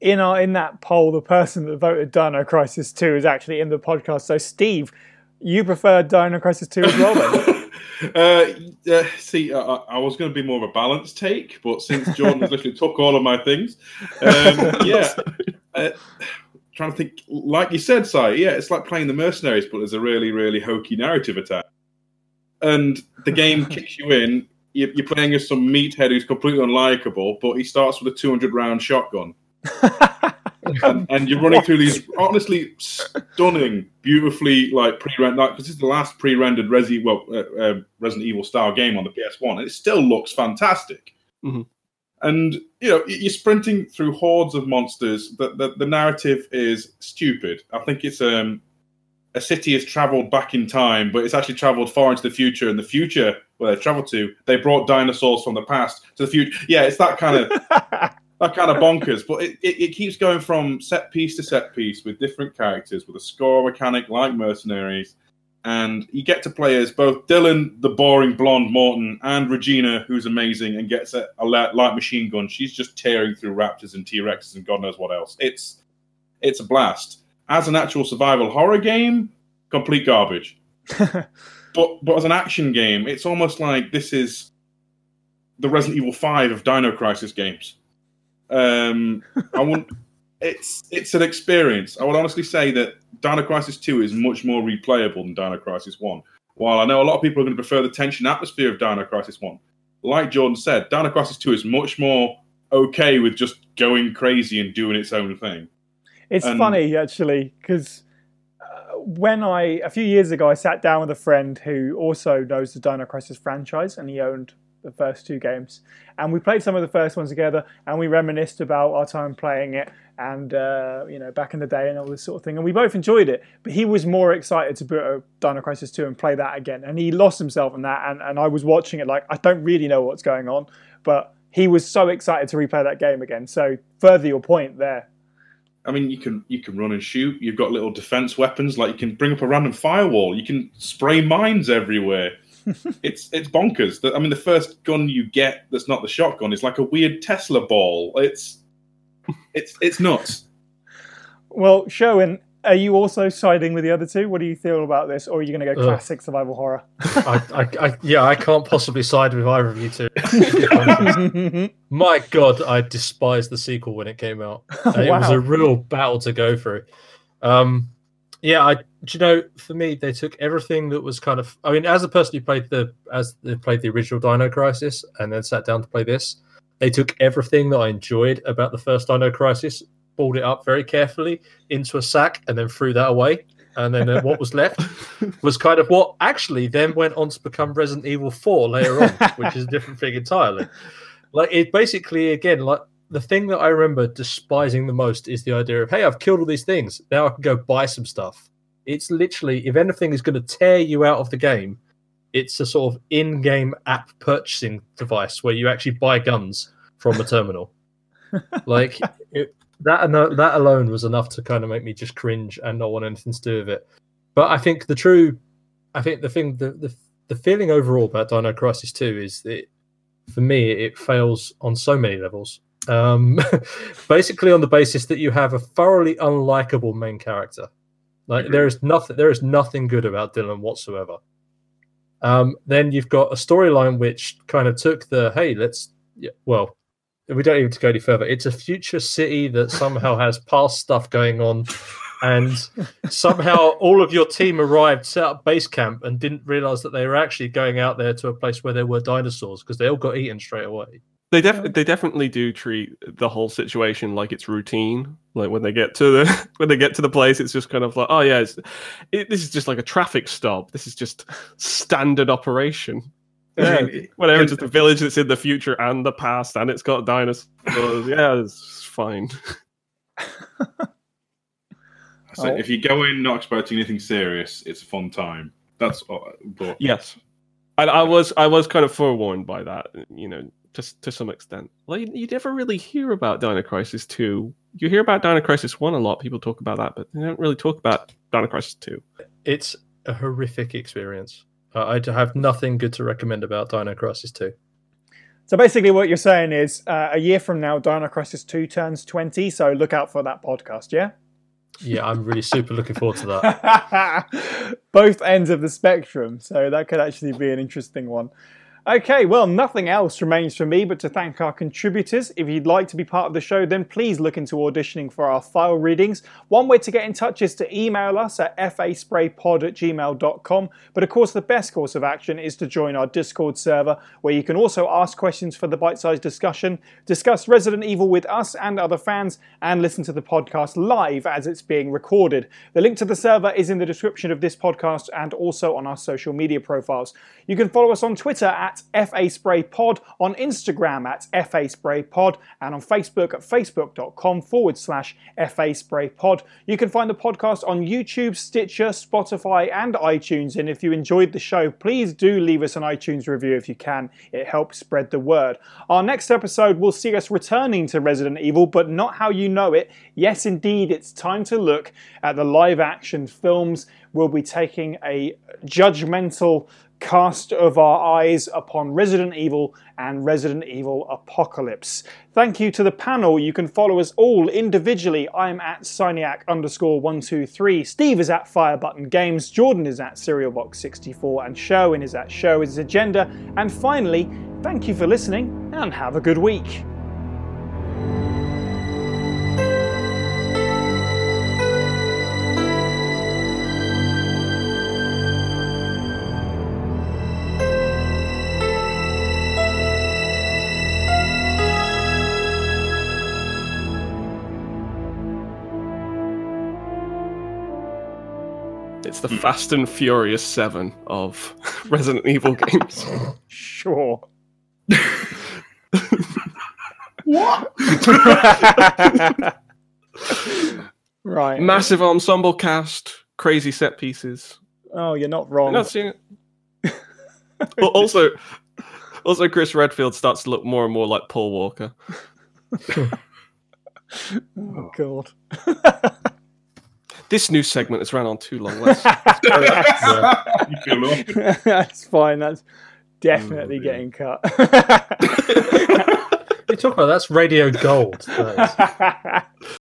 in our in that poll, the person that voted Dino Crisis Two is actually in the podcast. So, Steve, you prefer Dino Crisis Two as well, then? uh, uh, see, I, I was going to be more of a balanced take, but since Jordan has literally took all of my things, um, yeah. Uh, trying to think, like you said, Si, yeah, it's like playing the mercenaries, but there's a really, really hokey narrative attack. And the game kicks you in. You're, playing as some meathead who's completely unlikable, but he starts with a 200 round shotgun. and, and, you're running through these honestly stunning, beautifully like pre-rendered. Like, this is the last pre-rendered Resi, well, uh, uh, Resident Evil style game on the PS1, and it still looks fantastic. Mhm. And you know, you're sprinting through hordes of monsters. The, the the narrative is stupid. I think it's um a city has traveled back in time, but it's actually traveled far into the future. And the future where they traveled to, they brought dinosaurs from the past to the future. Yeah, it's that kind of that kind of bonkers. But it, it, it keeps going from set piece to set piece with different characters, with a score mechanic like Mercenaries. And you get to play as both Dylan, the boring blonde Morton, and Regina, who's amazing and gets a, a light light machine gun. She's just tearing through raptors and T Rexes and God knows what else. It's it's a blast. As an actual survival horror game, complete garbage. but but as an action game, it's almost like this is the Resident Evil Five of Dino Crisis games. Um, I want it's it's an experience. I would honestly say that Dino Crisis Two is much more replayable than Dino Crisis One. While I know a lot of people are going to prefer the tension atmosphere of Dino Crisis One, like Jordan said, Dino Crisis Two is much more okay with just going crazy and doing its own thing. It's And- funny actually because uh, when I a few years ago I sat down with a friend who also knows the Dino Crisis franchise and he owned the first two games and we played some of the first ones together and we reminisced about our time playing it and uh, you know back in the day and all this sort of thing and we both enjoyed it but he was more excited to put a Dino Crisis 2 and play that again and he lost himself in that and, and I was watching it like I don't really know what's going on but he was so excited to replay that game again so further your point there I mean, you can you can run and shoot. You've got little defense weapons, like you can bring up a random firewall. You can spray mines everywhere. It's it's bonkers. The- I mean, the first gun you get that's not the shotgun is like a weird Tesla ball. It's it's it's nuts. Well, Sherwin, are you also siding with the other two? What do you feel about this, or are you going to go Ugh. classic survival horror? I, I, I, yeah, I can't possibly side with either of you two. My God, I despised the sequel when it came out. Uh, It was a real battle to go through. Um, yeah, I, do you know, for me, they took everything that was kind of. I mean, as a person who played the as they played the original Dino Crisis and then sat down to play this, they took everything that I enjoyed about the first Dino Crisis, balled it up very carefully into a sack, and then threw that away. And then uh, what was left was kind of what actually then went on to become Resident Evil 4 later on, which is a different thing entirely. Like it basically again, like the thing that I remember despising the most is the idea of, hey, I've killed all these things. Now I can go buy some stuff. It's literally if anything is going to tear you out of the game, it's a sort of in-game app purchasing device where you actually buy guns from a terminal. like it, that that alone was enough to kind of make me just cringe and not want anything to do with it. But I think the true, I think the thing, the the, the feeling overall about Dino Crisis Two is that for me it fails on so many levels. Um, basically, on the basis that you have a thoroughly unlikable main character. Like there is nothing, there is nothing good about Dylan whatsoever. Um, then you've got a storyline which kind of took the hey, let's yeah, well, we don't even to go any further. It's a future city that somehow has past stuff going on, and somehow all of your team arrived, set up base camp, and didn't realize that they were actually going out there to a place where there were dinosaurs because they all got eaten straight away. They def- they definitely do treat the whole situation like it's routine. Like when they get to the when they get to the place, it's just kind of like, oh yeah, it's, it, this is just like a traffic stop. This is just standard operation. Yeah. Yeah, whatever. Just a village that's in the future and the past, and it's got dinosaurs. yeah, it's fine. So Oh. if you go in not expecting anything serious, it's a fun time. That's uh, but Yes, and I was I was kind of forewarned by that, you know, to to some extent. Like you, you never really hear about Dino Crisis Two. You hear about Dino Crisis One a lot. People talk about that, but they don't really talk about Dino Crisis Two. It's a horrific experience. Uh, I d- have nothing good to recommend about Dino Crisis 2. So basically, what you're saying is, uh, a year from now, Dino Crisis Two turns twenty. So look out for that podcast. Yeah. Yeah, I'm really super looking forward to that. Both ends of the spectrum. So that could actually be an interesting one. Okay, well, nothing else remains for me but to thank our contributors. If you'd like to be part of the show, then please look into auditioning for our file readings. One way to get in touch is to email us at faspraypod at gmail.com. But of course, the best course of action is to join our Discord server, where you can also ask questions for the bite sized discussion, discuss Resident Evil with us and other fans, and listen to the podcast live as it's being recorded. The link to the server is in the description of this podcast and also on our social media profiles. You can follow us on Twitter at FASprayPod, on Instagram at FA Spray Pod, and on Facebook at facebook.com forward slash FA Spray Pod. You can find the podcast on YouTube, Stitcher, Spotify, and iTunes. And if you enjoyed the show, please do leave us an iTunes review if you can. It helps spread the word. Our next episode will see us returning to Resident Evil, but not how you know it. Yes, indeed, it's time to look at the live action films. We'll be taking a judgmental cast of our eyes upon Resident Evil and Resident Evil Apocalypse. Thank you to the panel. You can follow us all individually. I'm at Cyniac underscore 123. Steve is at Firebutton Games. Jordan is at SerialBox64. And Sherwin is at Show Agenda. And finally, thank you for listening and have a good week. It's the Fast and Furious Seven of Resident Evil games. Sure. what? right. Massive ensemble cast, crazy set pieces. Oh, you're not wrong. You're not seeing it. Al- also, also Chris Redfield starts to look more and more like Paul Walker. Oh, God. This new segment has ran on too long. Let's, You feel awful. That's fine. That's definitely mm, getting cut. you talk about that's radio gold. That is.